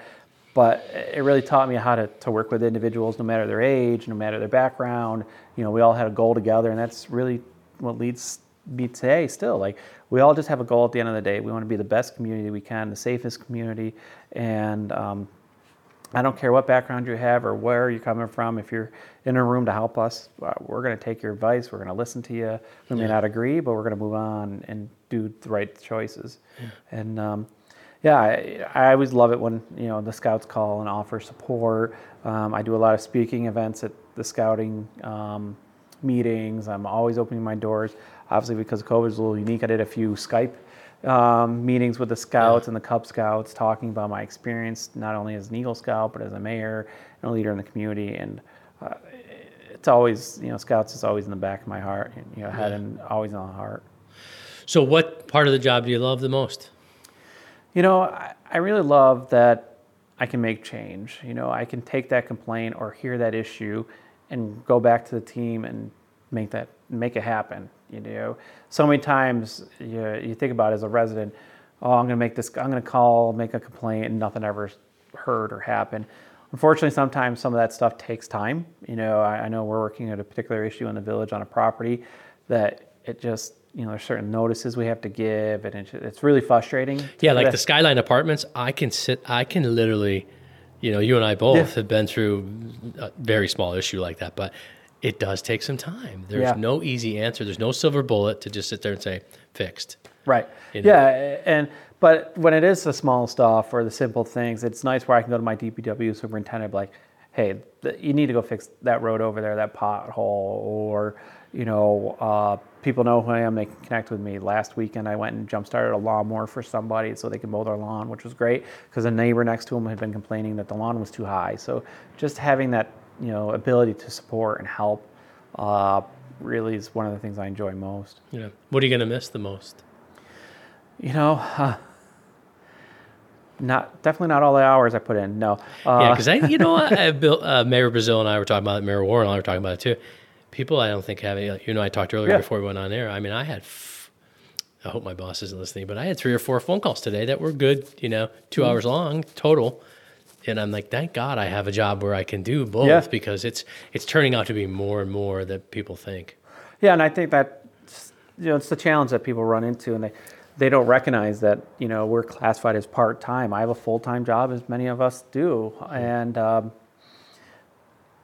but it really taught me how to, to work with individuals no matter their age no matter their background. You know we all had a goal together and that's really what leads me today still. Like we all just have a goal at the end of the day. We want to be the best community we can the safest community and um, i don't care what background you have or where you're coming from if you're in a room to help us uh, we're going to take your advice we're going to listen to you we may not agree but we're going to move on and do the right choices and um, yeah, I, I always love it when you know the scouts call and offer support. Um, I do a lot of speaking events at the scouting um, meetings. I'm always opening my doors. Obviously, because COVID is a little unique, I did a few Skype um, meetings with the scouts and the Cub Scouts, talking about my experience not only as an Eagle Scout but as a mayor and a leader in the community. And uh, it's always you know scouts is always in the back of my heart, you know, head and always in the heart. So, what part of the job do you love the most? You know, I, I really love that I can make change. You know, I can take that complaint or hear that issue and go back to the team and make that make it happen. You know, so many times you, you think about it as a resident, oh, I'm going to make this, I'm going to call, make a complaint, and nothing ever heard or happened. Unfortunately, sometimes some of that stuff takes time. You know, I, I know we're working at a particular issue in the village on a property that it just, you know, there's certain notices we have to give, and it's, it's really frustrating. Yeah, like the Skyline Apartments, I can sit, I can literally, you know, you and I both Yeah. have been through a very small issue like that, but it does take some time. There's Yeah. no easy answer. There's no silver bullet to just sit there and say fixed. Right. you know? Yeah, and but when it is the small stuff or the simple things, it's nice where I can go to my DPW superintendent, like, hey, you need to go fix that road over there, that pothole, or you know, uh, people know who I am. They can connect with me. Last weekend, I went and jump started a lawnmower for somebody so they could mow their lawn, which was great because a neighbor next to them had been complaining that the lawn was too high. So just having that you know ability to support and help uh, really is one of the things I enjoy most. Know, what are you going to miss the most? You know, uh, not definitely not all the hours I put in. No. yeah, Uh, because I, you know, what? *laughs* I built uh, Mayor Brazil and I were talking about it. Mayor Warren and I were talking about it too. People, I don't think have any. You know, I talked earlier Yeah. before we went on air. I mean, I had. F- I hope my boss isn't listening, but I had three or four phone calls today that were good. You know, 2 Mm-hmm. hours long total. And I'm like, thank God I have a job where I can do both Yeah. because it's it's turning out to be more and more that people think. yeah, and I think that you know it's the challenge that people run into, and they they don't recognize that you know we're classified as part time. I have a full time job, as many of us do, and um,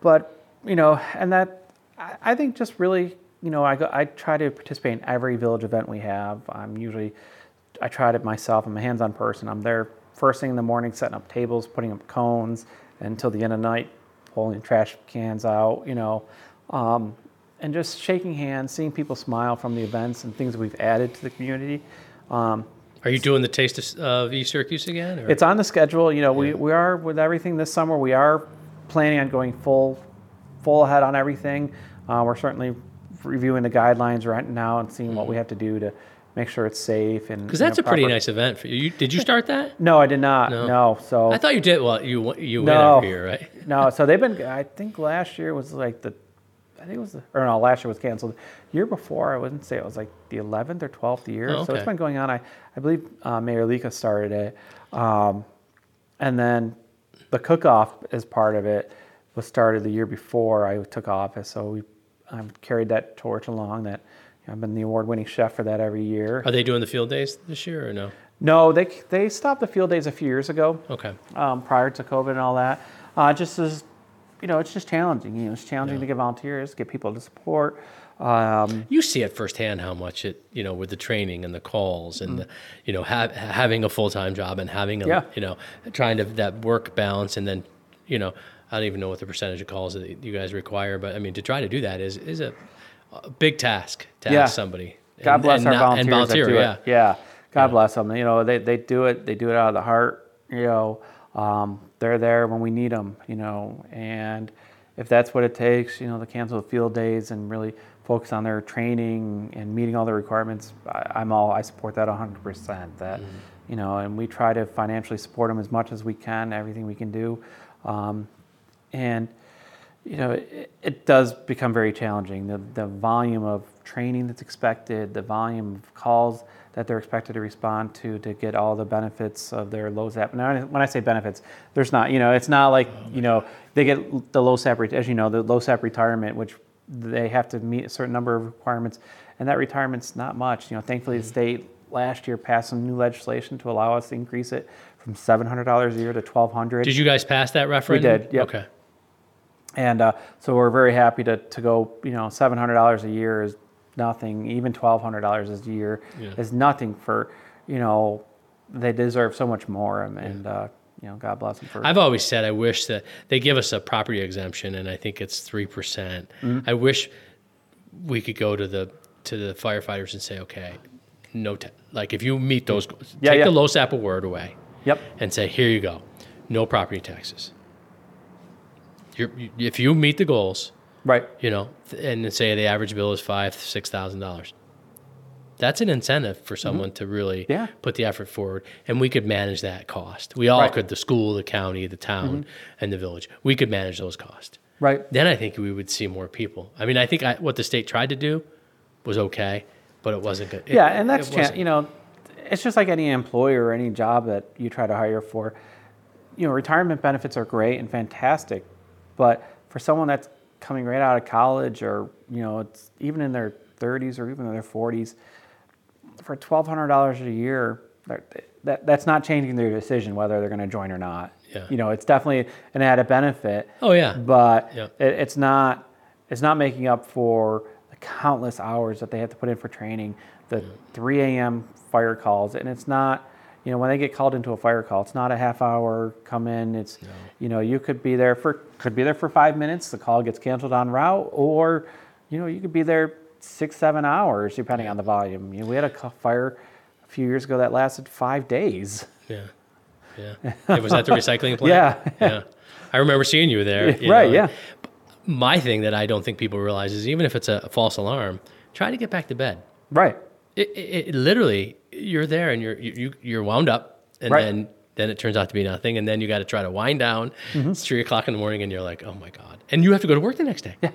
but you know, and that I, I think just really you know I go I try to participate in every village event we have. I'm usually I tried it myself. I'm a hands-on person. I'm there first thing in the morning, setting up tables, putting up cones, until the end of the night, pulling trash cans out. You know, um, and just shaking hands, seeing people smile from the events and things we've added to the community. Um, Are you doing the taste of, of East Syracuse again? Or? it's on the schedule. You know, we, we are with everything this summer. We are planning on going full full ahead on everything. Uh, we're certainly reviewing the guidelines right now and seeing what we have to do to make sure it's safe and Because you know, that's a pretty proper- nice event for you. you. Did you start that? *laughs* No, I did not. No. No, so I thought you did. Well, you you win No. every year, right? no. So they've been. I think last year was like the. I think it was, the, or no, last year was canceled. Year before, I wouldn't say it was like the 11th or 12th year. Oh, So it's been going on. I, I believe uh, Mayor Lika started it. Um, and then the cook-off as part of it was started the year before I took office. So we um, carried that torch along. That I've been the award-winning chef for that every year. Are they doing the field days this year or no? No, they they stopped the field days a few years ago Okay. um, prior to COVID and all that. Uh, just as you know, it's just challenging. You know, it's challenging to get volunteers, get people to support. Um, You see it firsthand how much it, you know, with the training and the calls and, the, you know, ha- having a full time job and having a. Yeah. you know, trying to that work balance and then, you know, I don't even know what the percentage of calls that you guys require, but I mean, to try to do that is is a, a big task to Yeah. ask somebody. God And- bless and our not- volunteers and volunteer, do yeah. it. Yeah, God bless them. You know, they, they do it. They do it out of the heart. You know, um, they're there when we need them. You know, and if that's what it takes, you know, to cancel the field days and really focus on their training and meeting all the requirements, I, I'm all I support that 100. percent That Mm-hmm. you know, and we try to financially support them as much as we can, everything we can do, um, and you know, it, it does become very challenging. The, the volume of training that's expected, the volume of calls that they're expected to respond to to get all the benefits of their LoSAP. Now, when I say benefits, there's not, you know, it's not like, you know, they get the LoSAP, as you know, the LoSAP retirement, which they have to meet a certain number of requirements, and that retirement's not much. You know, thankfully, the mm-hmm. state last year passed some new legislation to allow us to increase it from $700 a year to 1200 Did you guys pass that referendum? We did, yep. Okay. And uh, so we're very happy to, to go, you know, $700 a year is nothing. Even $1,200 a year Yeah. is nothing for, you know, they deserve so much more. And, and uh, you know, God bless them for I've always said I wish that they give us a property exemption, and I think it's three percent. I wish we could go to the to the firefighters and say, okay, no, ta- like if you meet those, goals, Yeah, take yeah. the LoSAP award away Yep. and say, here you go, no property taxes. You're, you, if you meet the goals, Right. you know, and say the average bill is five, six thousand dollars. That's an incentive for someone to really Mm-hmm. Yeah. put the effort forward, and we could manage that cost. We all Right. Mm-hmm. could, the school, the county, the town, and the village. We could manage those costs. Right. Then I think we would see more people. I mean, I think I, what the state tried to do was okay, but it wasn't good. It- yeah, and that's chan- you know, it's just like any employer or any job that you try to hire for. You know, retirement benefits are great and fantastic, but for someone that's coming right out of college or you know, it's even in their 30s or even in their 40s, for $1,200 a year, that that's not changing their decision whether they're going to join or not. Yeah. You know, it's definitely an added benefit. Oh, yeah. But Yeah. it, it's not it's not making up for the countless hours that they have to put in for training, the mm. 3 a.m. fire calls, and it's not. You know, when they get called into a fire call, it's not a half hour come in. It's, you know, you could be there for could be there for five minutes. The call gets canceled on route, or, you know, you could be there six, seven hours depending on the volume. You know, we had a fire a few years ago that lasted five days. yeah, yeah. It was at the recycling plant. Yeah. yeah. I remember seeing you there. you right. know, yeah. my thing that I don't think people realize is even if it's a false alarm, try to get back to bed. Right. It, it, it literally, you're there and you're you, you- you're wound up, and Right. then then it turns out to be nothing, and then you got to try to wind down. Mm-hmm. It's three o'clock in the morning, and you're like, oh my god, and you have to go to work the next day. Yeah,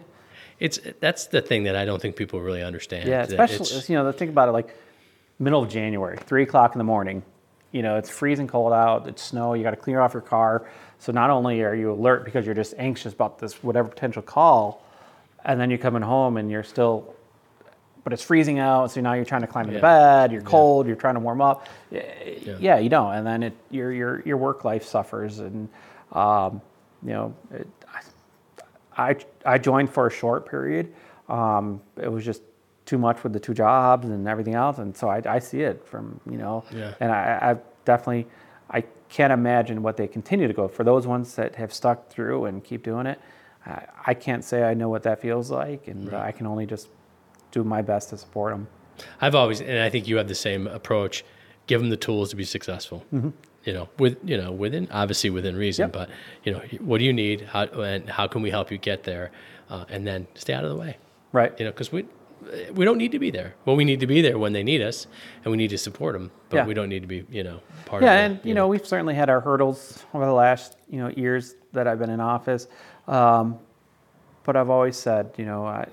it's that's the thing that I don't think people really understand. Yeah, especially you know, think about it like middle of January, three o'clock in the morning. You know, it's freezing cold out. It's snow. You got to clear off your car. So not only are you alert because you're just anxious about this whatever potential call, and then you're coming home and you're still, but it's freezing out. So now you're trying to climb into Yeah. bed. You're cold. You're trying to warm up. Yeah, you don't. And then it your your your work life suffers. And um, you know, it, I I joined for a short period. Um, it was just too much with the two jobs and everything else, and so I, I see it from you know, Yeah. and I, I definitely I can't imagine what they continue to go for those ones that have stuck through and keep doing it. I, I can't say I know what that feels like, and uh, I can only just do my best to support them. I've always, and I think you have the same approach. Give them the tools to be successful. Mm-hmm. You know, with you know, within obviously within reason, Yep. but you know, what do you need? How and how can we help you get there? Uh, and then stay out of the way. Right. You know, because we we don't need to be there. Well, we need to be there when they need us, and we need to support them. But Yeah. we don't need to be, you know, part Yeah, of. the- and you know, we've certainly had our hurdles over the last you know years that I've been in office. Um, but I've always said, you know, I,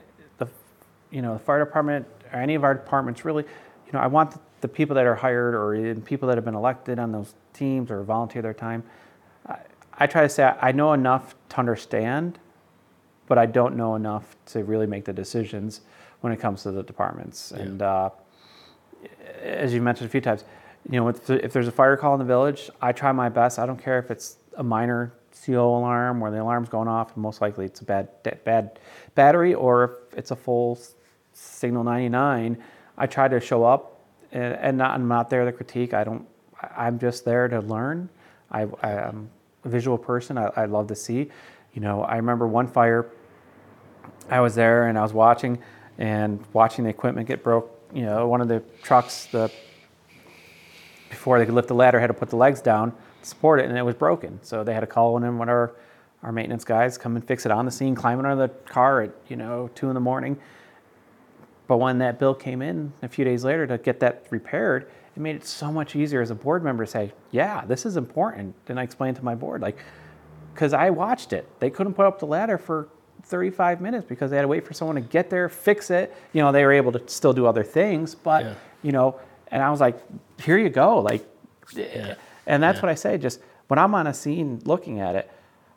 you know, the fire department or any of our departments really, you know, I want the, people that are hired or even people that have been elected on those teams or volunteer their time. I, I try to say I know enough to understand, but I don't know enough to really make the decisions when it comes to the departments. And uh, as you mentioned a few times, you know, if, if there's a fire call in the village, I try my best. I don't care if it's a minor CO alarm where the alarm's going off, and most likely it's a bad bad battery, or if it's a full signal 99. I try to show up, and, and not, I'm not there to critique. I don't. I'm just there to learn. I, am a visual person. I, I love to see. You know, I remember one fire. I was there and I was watching, and watching the equipment get broke. You know, one of the trucks, the before they could lift the ladder, had to put the legs down to support it, and it was broken. So they had to call in one of our, our maintenance guys come and fix it on the scene, climbing under the car at you know two in the morning. But when that bill came in a few days later to get that repaired, it made it so much easier as a board member to say, "Yeah, this is important." And I explained to my board, like, because I watched it, they couldn't put up the ladder for 35 minutes because they had to wait for someone to get there, fix it. You know, they were able to still do other things, but Yeah. you know, and I was like, "Here you go," like, Yeah. and that's Yeah. what I say. Just when I'm on a scene looking at it,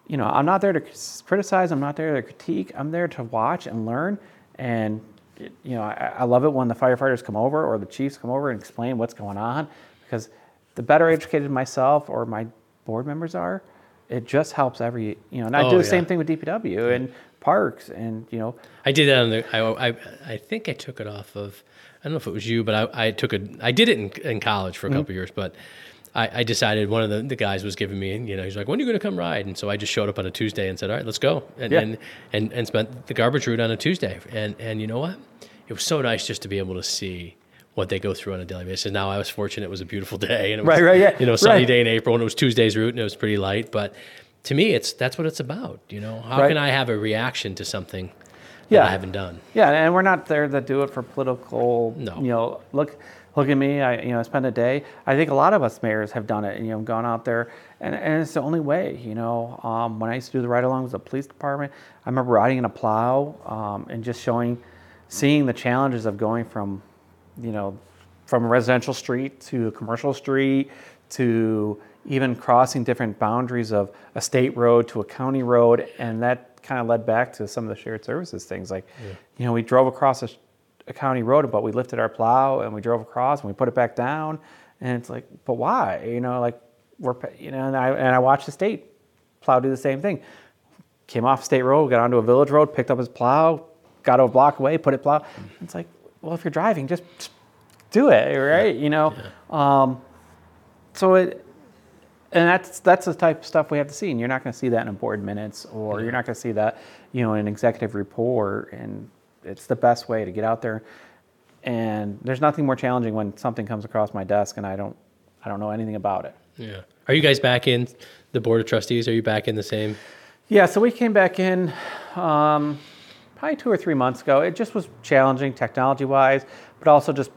you know, I'm not there to criticize. I'm not there to critique. I'm there to watch and learn. And you know, I, I love it when the firefighters come over or the chiefs come over and explain what's going on, because the better educated myself or my board members are, it just helps every. You know, and I Oh, do the yeah. same thing with DPW and parks and you know, I did that on the. I, I, I think I took it off of. I don't know if it was you, but I, I took it. I did it in, in college for a mm-hmm. couple years, but I, I decided one of the, the guys was giving me, you know, he's like, "When are you going to come ride?" And so I just showed up on a Tuesday and said, "All right, let's go," and Yeah. and, and and spent the garbage route on a Tuesday. And and you know what? It was so nice just to be able to see what they go through on a daily basis. Now I was fortunate; it was a beautiful *laughs* day, and it was, Right, right, yeah, you know, sunny right. day in April, and it was Tuesday's route, and it was pretty light, but. To me, it's that's what it's about. You know, how Right. can I have a reaction to something Yeah. I haven't done? Yeah, and we're not there to do it for political. No. You know, look, look at me. I you know spend a day. I think a lot of us mayors have done it. You know, gone out there, and, and it's the only way. You know, um, when I used to do the ride-along with the police department, I remember riding in a plow um, and just showing, seeing the challenges of going from, you know, from a residential street to a commercial street to even crossing different boundaries of a state road to a county road and that kind of led back to some of the shared services things like you know we drove across a, a county road but we lifted our plow and we drove across and we put it back down. And it's like but why? You know like we're you know and i and i watched the state plow do the same thing. Came off state road got onto a village road picked up his plow got a block away put it plow. It's like well if you're driving just do it right? You know? Um, so it and that's that's the type of stuff we have to see and you're not going to see that in a board minutes or you're not going to see that you know in an executive report and it's the best way to get out there and there's nothing more challenging when something comes across my desk and i don't i don't know anything about it Yeah. Are you guys back in the board of trustees? Are you back in the same? yeah so we came back in um, probably two or three months ago it just was challenging technology wise but also just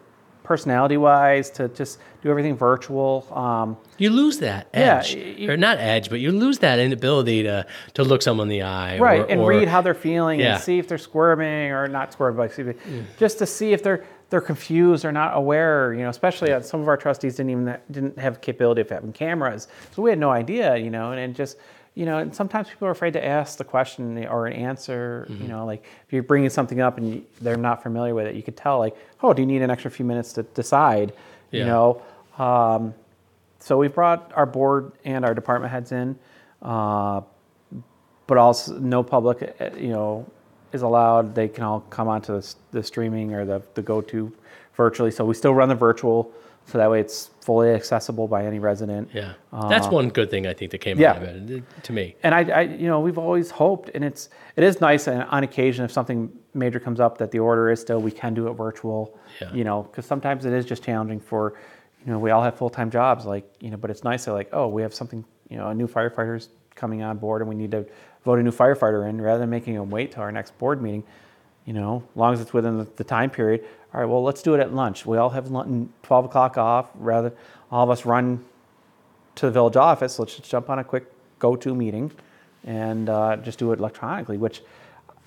personality wise to just do everything virtual um, You lose that Yeah, edge, you- or not edge, but you lose that inability to to look someone in the eye, right or, and or- read how they're feeling Yeah. and see if they're squirming or not squirming but me, just to see if they're they're confused or not aware you know especially uh, some of our trustees didn't even didn't have capability of having cameras. So we had no idea you know and, and just you know and sometimes people are afraid to ask the question or an answer Mm-hmm. you know like if you're bringing something up and you, they're not familiar with it you could tell like oh do you need an extra few minutes to decide you know um, so we've brought our board and our department heads in uh, but also no public, uh, you know, is allowed. They can all come onto the, the streaming or the, the go-to virtually. So we still run the virtual, so that way it's fully accessible by any resident. yeah, that's one good thing I think that came Uh, yeah. out of it uh, to me. And I, I, you know, we've always hoped, and it's it is nice and on occasion if something major comes up that the order is still we can do it virtual. Yeah. You know, because sometimes it is just challenging for, you know, we all have full time jobs, like you know, but it's nice to like, oh, we have something, you know, a new firefighter's coming on board, and we need to vote a new firefighter in rather than making them wait till our next board meeting. You know, as long as it's within the, the time period. All right, well, let's do it at lunch. We all have lunch, 12 o'clock off. Rather, all of us run to the village office. Let's just jump on a quick go-to meeting and uh, just do it electronically, which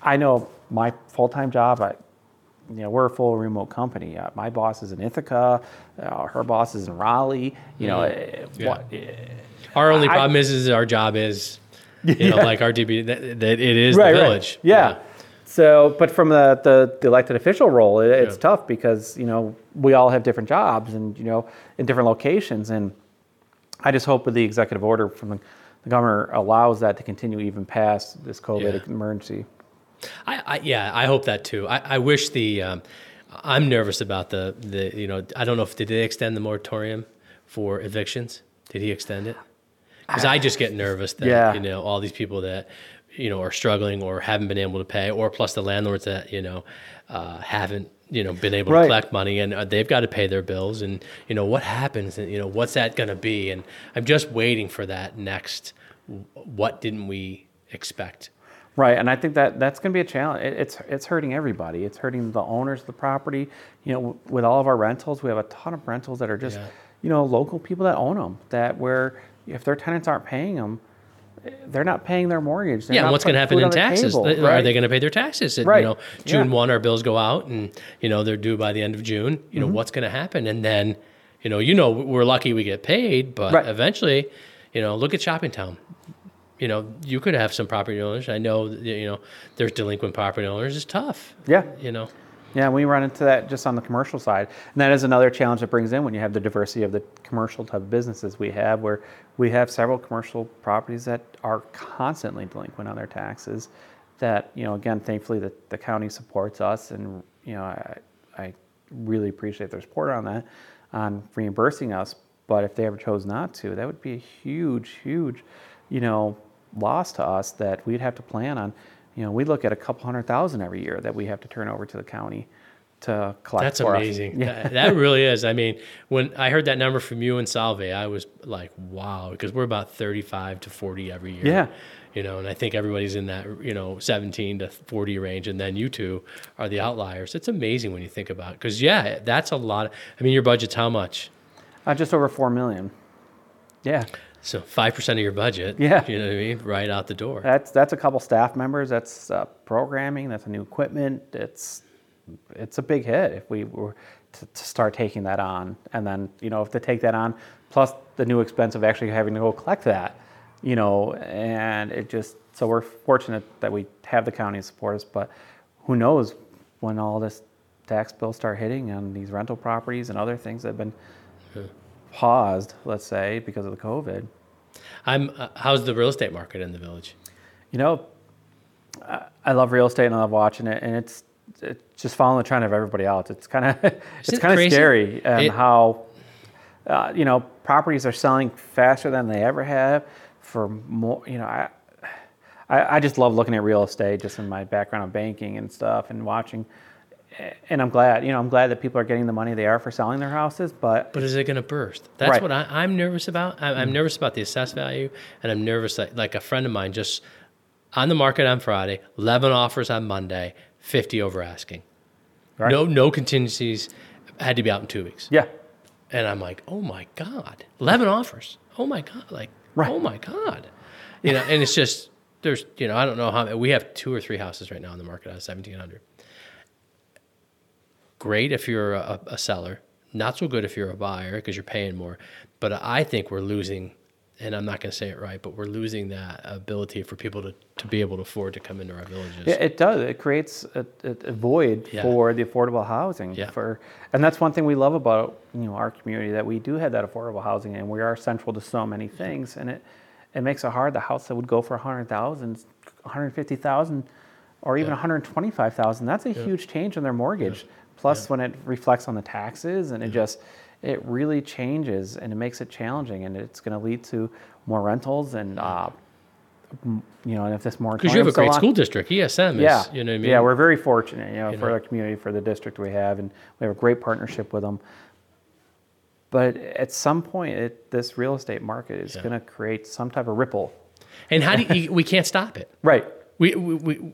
I know my full time job. I, you know, we're a full remote company. Uh, my boss is in Ithaca. Uh, her boss is in Raleigh. You know, eh, Yeah. what, eh, Our only I- problem is, is our job is, you know, *laughs* like our DB, that, that it is right, the right. village. Yeah. So, but from the, the, the elected official role, it, it's Yeah. tough because you know we all have different jobs and you know in different locations, and I just hope with the executive order from the, the governor allows that to continue even past this COVID Yeah. emergency. I, I yeah, I hope that too. I, I wish the um, I'm nervous about the the you know I don't know if did they extend the moratorium for evictions? Did he extend it? Because I just get nervous that Yeah. you know all these people that you know are struggling or haven't been able to pay, or plus the landlords that you know uh, haven't you know been able Right. to collect money and uh, they've got to pay their bills and you know what happens and you know what's that going to be and I'm just waiting for that next. What didn't we expect? Right, and I think that that's going to be a challenge. It, it's it's hurting everybody. It's hurting the owners of the property. You know, w- with all of our rentals, we have a ton of rentals that are just, Yeah. you know, local people that own them. That where if their tenants aren't paying them, they're not paying their mortgage. They're Yeah, what's going to happen in taxes? table, Are they going to pay their taxes? Right. You know, June Yeah. one, our bills go out, and you know they're due by the end of June. You Mm-hmm. know what's going to happen, and then, you know, you know we're lucky we get paid, but Right. eventually, you know, look at Shopping Town. You know, you could have some property owners. I know, you know, there's delinquent property owners. It's tough. Yeah. You know, Yeah, we run into that just on the commercial side. And that is another challenge that brings in when you have the diversity of the commercial type of businesses we have, where we have several commercial properties that are constantly delinquent on their taxes. That, you know, again, thankfully the, the county supports us and, you know, I, I really appreciate their support on that, on reimbursing us. But if they ever chose not to, that would be a huge, huge, you know, loss to us that we'd have to plan on. You know, we look at a couple hundred thousand every year that we have to turn over to the county to collect. that's amazing. Yeah. That, that really is. I mean, when I heard that number from you and Solvay, I was like, wow, because we're about 35 to 40 every year. Yeah. You know, and I think everybody's in that, you know, 17 to 40 range. And then you two are the outliers. It's amazing when you think about it. Because, yeah, that's a lot. I mean, your budget's how much? Uh, just over four million. Yeah, So 5% of your budget. Yeah. You know what I mean? Right out the door. that's that's a couple staff members. That's uh, programming. That's a new equipment. It's it's a big hit if we were to, to start taking that on, and then you know if to take that on, plus the new expense of actually having to go collect that, you know, and it just so we're fortunate that we have the county support us, but who knows when all this tax bills start hitting on these rental properties and other things that have been paused, let's say, because of the COVID. I'm, uh, how's the real estate market in the village? You know, I- I love real estate and I love watching it, and it's it's just following the trend of everybody else. It's kind of *laughs* it's it kind of scary and It- how uh, you know properties are selling faster than they ever have for more. You know, I, I I just love looking at real estate just in my background of banking and stuff and watching. And I'm glad, you know, I'm glad that people are getting the money they are for selling their houses, but But is it going to burst? That's Right. what I, I'm nervous about. I, I'm mm-hmm. nervous about the assessed value, and I'm nervous that, like a friend of mine just on the market on Friday, 11 offers on Monday, 50 over asking. Right. No, no contingencies. Had to be out in two weeks. yeah, And I'm like, oh my god, 11 offers. Oh my god, like, Right. oh my god, you know. And it's just there's, you know, I don't know how we have two or three houses right now on the market at 1700. Great if you're a, a seller, not so good if you're a buyer because you're paying more. But I think we're losing, and I'm not going to say it right, but we're losing that ability for people to, to be able to afford to come into our villages. Yeah, it does. It creates a, a, void Yeah. for the affordable housing. Yeah. For and that's one thing we love about you know our community that we do have that affordable housing and we are central to so many things and it it makes it hard. The house that would go for a hundred thousand, one hundred fifty thousand, or even Yeah. one hundred twenty five thousand. That's a huge change in their mortgage. Plus, when it reflects on the taxes and it just it really changes and it makes it challenging and it's going to lead to more rentals and. Uh, you know, and if this more Because you have a great school district, ESM is, yeah, you know what I mean? Yeah, we're very fortunate, you know, You for know. the community, for the district we have, and we have a great partnership with them. But at some point, it, this real estate market is Yeah. going to create some type of ripple. and how do you, *laughs* we can't stop it. Right. We, we, we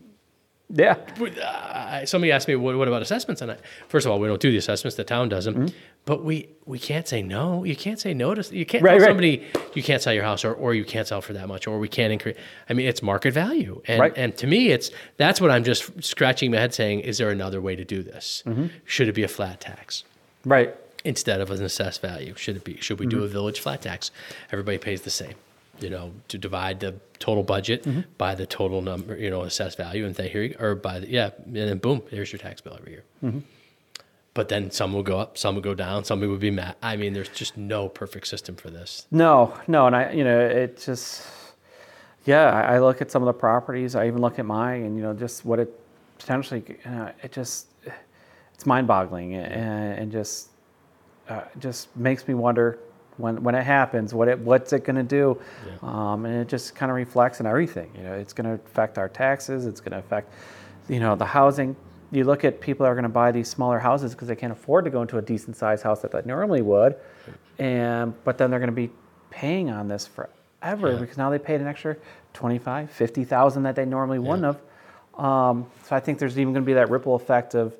Yeah. Uh, somebody asked me, what, what about assessments? And I, first of all, we don't do the assessments. The town does them. Mm-hmm. But we, we can't say no. You can't say no to, you can't Right, tell right. somebody you can't sell your house or, or you can't sell for that much or we can't increase. I mean, it's market value. And, Right. and to me, it's, that's what I'm just scratching my head saying, is there another way to do this? Mm-hmm. Should it be a flat tax? Right. instead of an assessed value? Should it be? Should we Mm-hmm. do a village flat tax? Everybody pays the same. You know, to divide the total budget Mm-hmm. by the total number, you know, assessed value, and say here, you, or by the yeah, and then boom, here's your tax bill every year. Mm-hmm. But then some will go up, some will go down, some will be mad. I mean, there's just no perfect system for this. No, no, and I, you know, it just, yeah, I, I look at some of the properties. I even look at mine, and you know, just what it potentially, you know, it just, it's mind-boggling, and, and just, uh, just makes me wonder when when it happens, what it what's it going to do, um, and it just kind of reflects in everything. You know, it's going to affect our taxes. It's going to affect, you know, the housing. You look at people that are going to buy these smaller houses because they can't afford to go into a decent sized house that they normally would, and but then they're going to be paying on this forever because now they paid an extra 25 50,000 that they normally wouldn't have. Um, so I think there's even going to be that ripple effect of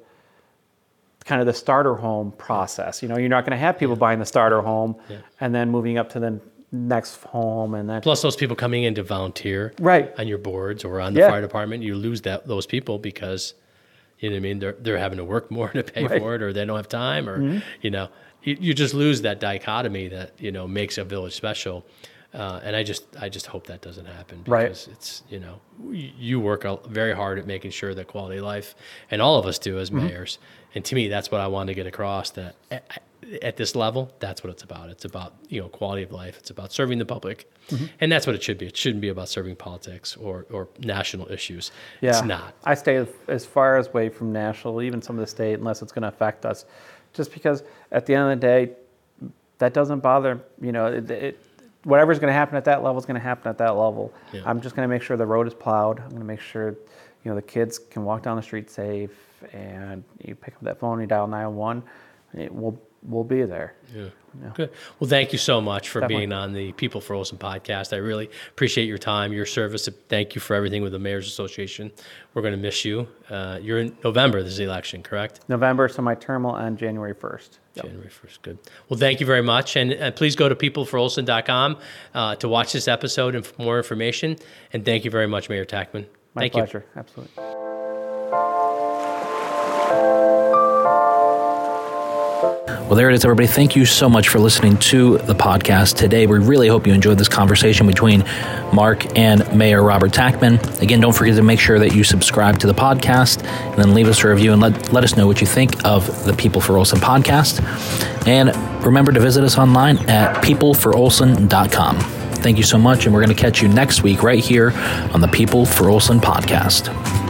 kind of the starter home process. You know, you're not going to have people buying the starter home and then moving up to the next home and then Plus, those people coming in to volunteer Right. on your boards or on the Yeah. fire department, you lose that those people because you know what I mean. They're they're having to work *laughs* more to pay Right. Mm-hmm. for it, or they don't have time, or you know, you, you just lose that dichotomy that you know makes a village special. Uh, and I just I just hope that doesn't happen Right. because it's you know you work very hard at making sure that quality of life, and all of us do Mm-hmm. as mayors. And to me, that's what I want to get across. That at, at this level, that's what it's about. It's about you know quality of life. It's about serving the public, Mm-hmm. and that's what it should be. It shouldn't be about serving politics or or national issues. yeah, It's not. I stay as- as far as away from national, even some of the state, unless it's going to affect us, just because at the end of the day, that doesn't bother. You know, it, it, whatever's going to happen at that level is going to happen at that level. Yeah. I'm just going to make sure the road is plowed. I'm going to make sure, you know, the kids can walk down the street safe, and you pick up that phone, you dial 911, it will we'll be there. Yeah. Good. Well, thank you so much for Definitely. being on the People for Olson podcast. I really appreciate your time, your service. Thank you for everything with the Mayor's Association. We're going to miss you. Uh, you're in November, this is the election, correct? November, so my term will end January 1st. Yep. January 1st. Good. Well, thank you very much. And, and please go to peopleforolson.com uh, to watch this episode and for more information. And thank you very much, Mayor Tackman. My thank you. pleasure. Absolutely. Well, there it is, everybody. Thank you so much for listening to the podcast today. We really hope you enjoyed this conversation between Mark and Mayor Robert Tackman. Again, don't forget to make sure that you subscribe to the podcast and then leave us a review and let, let us know what you think of the People for Olson podcast. And remember to visit us online at peopleforolson.com. Thank you so much, and we're going to catch you next week right here on the People for Olson podcast.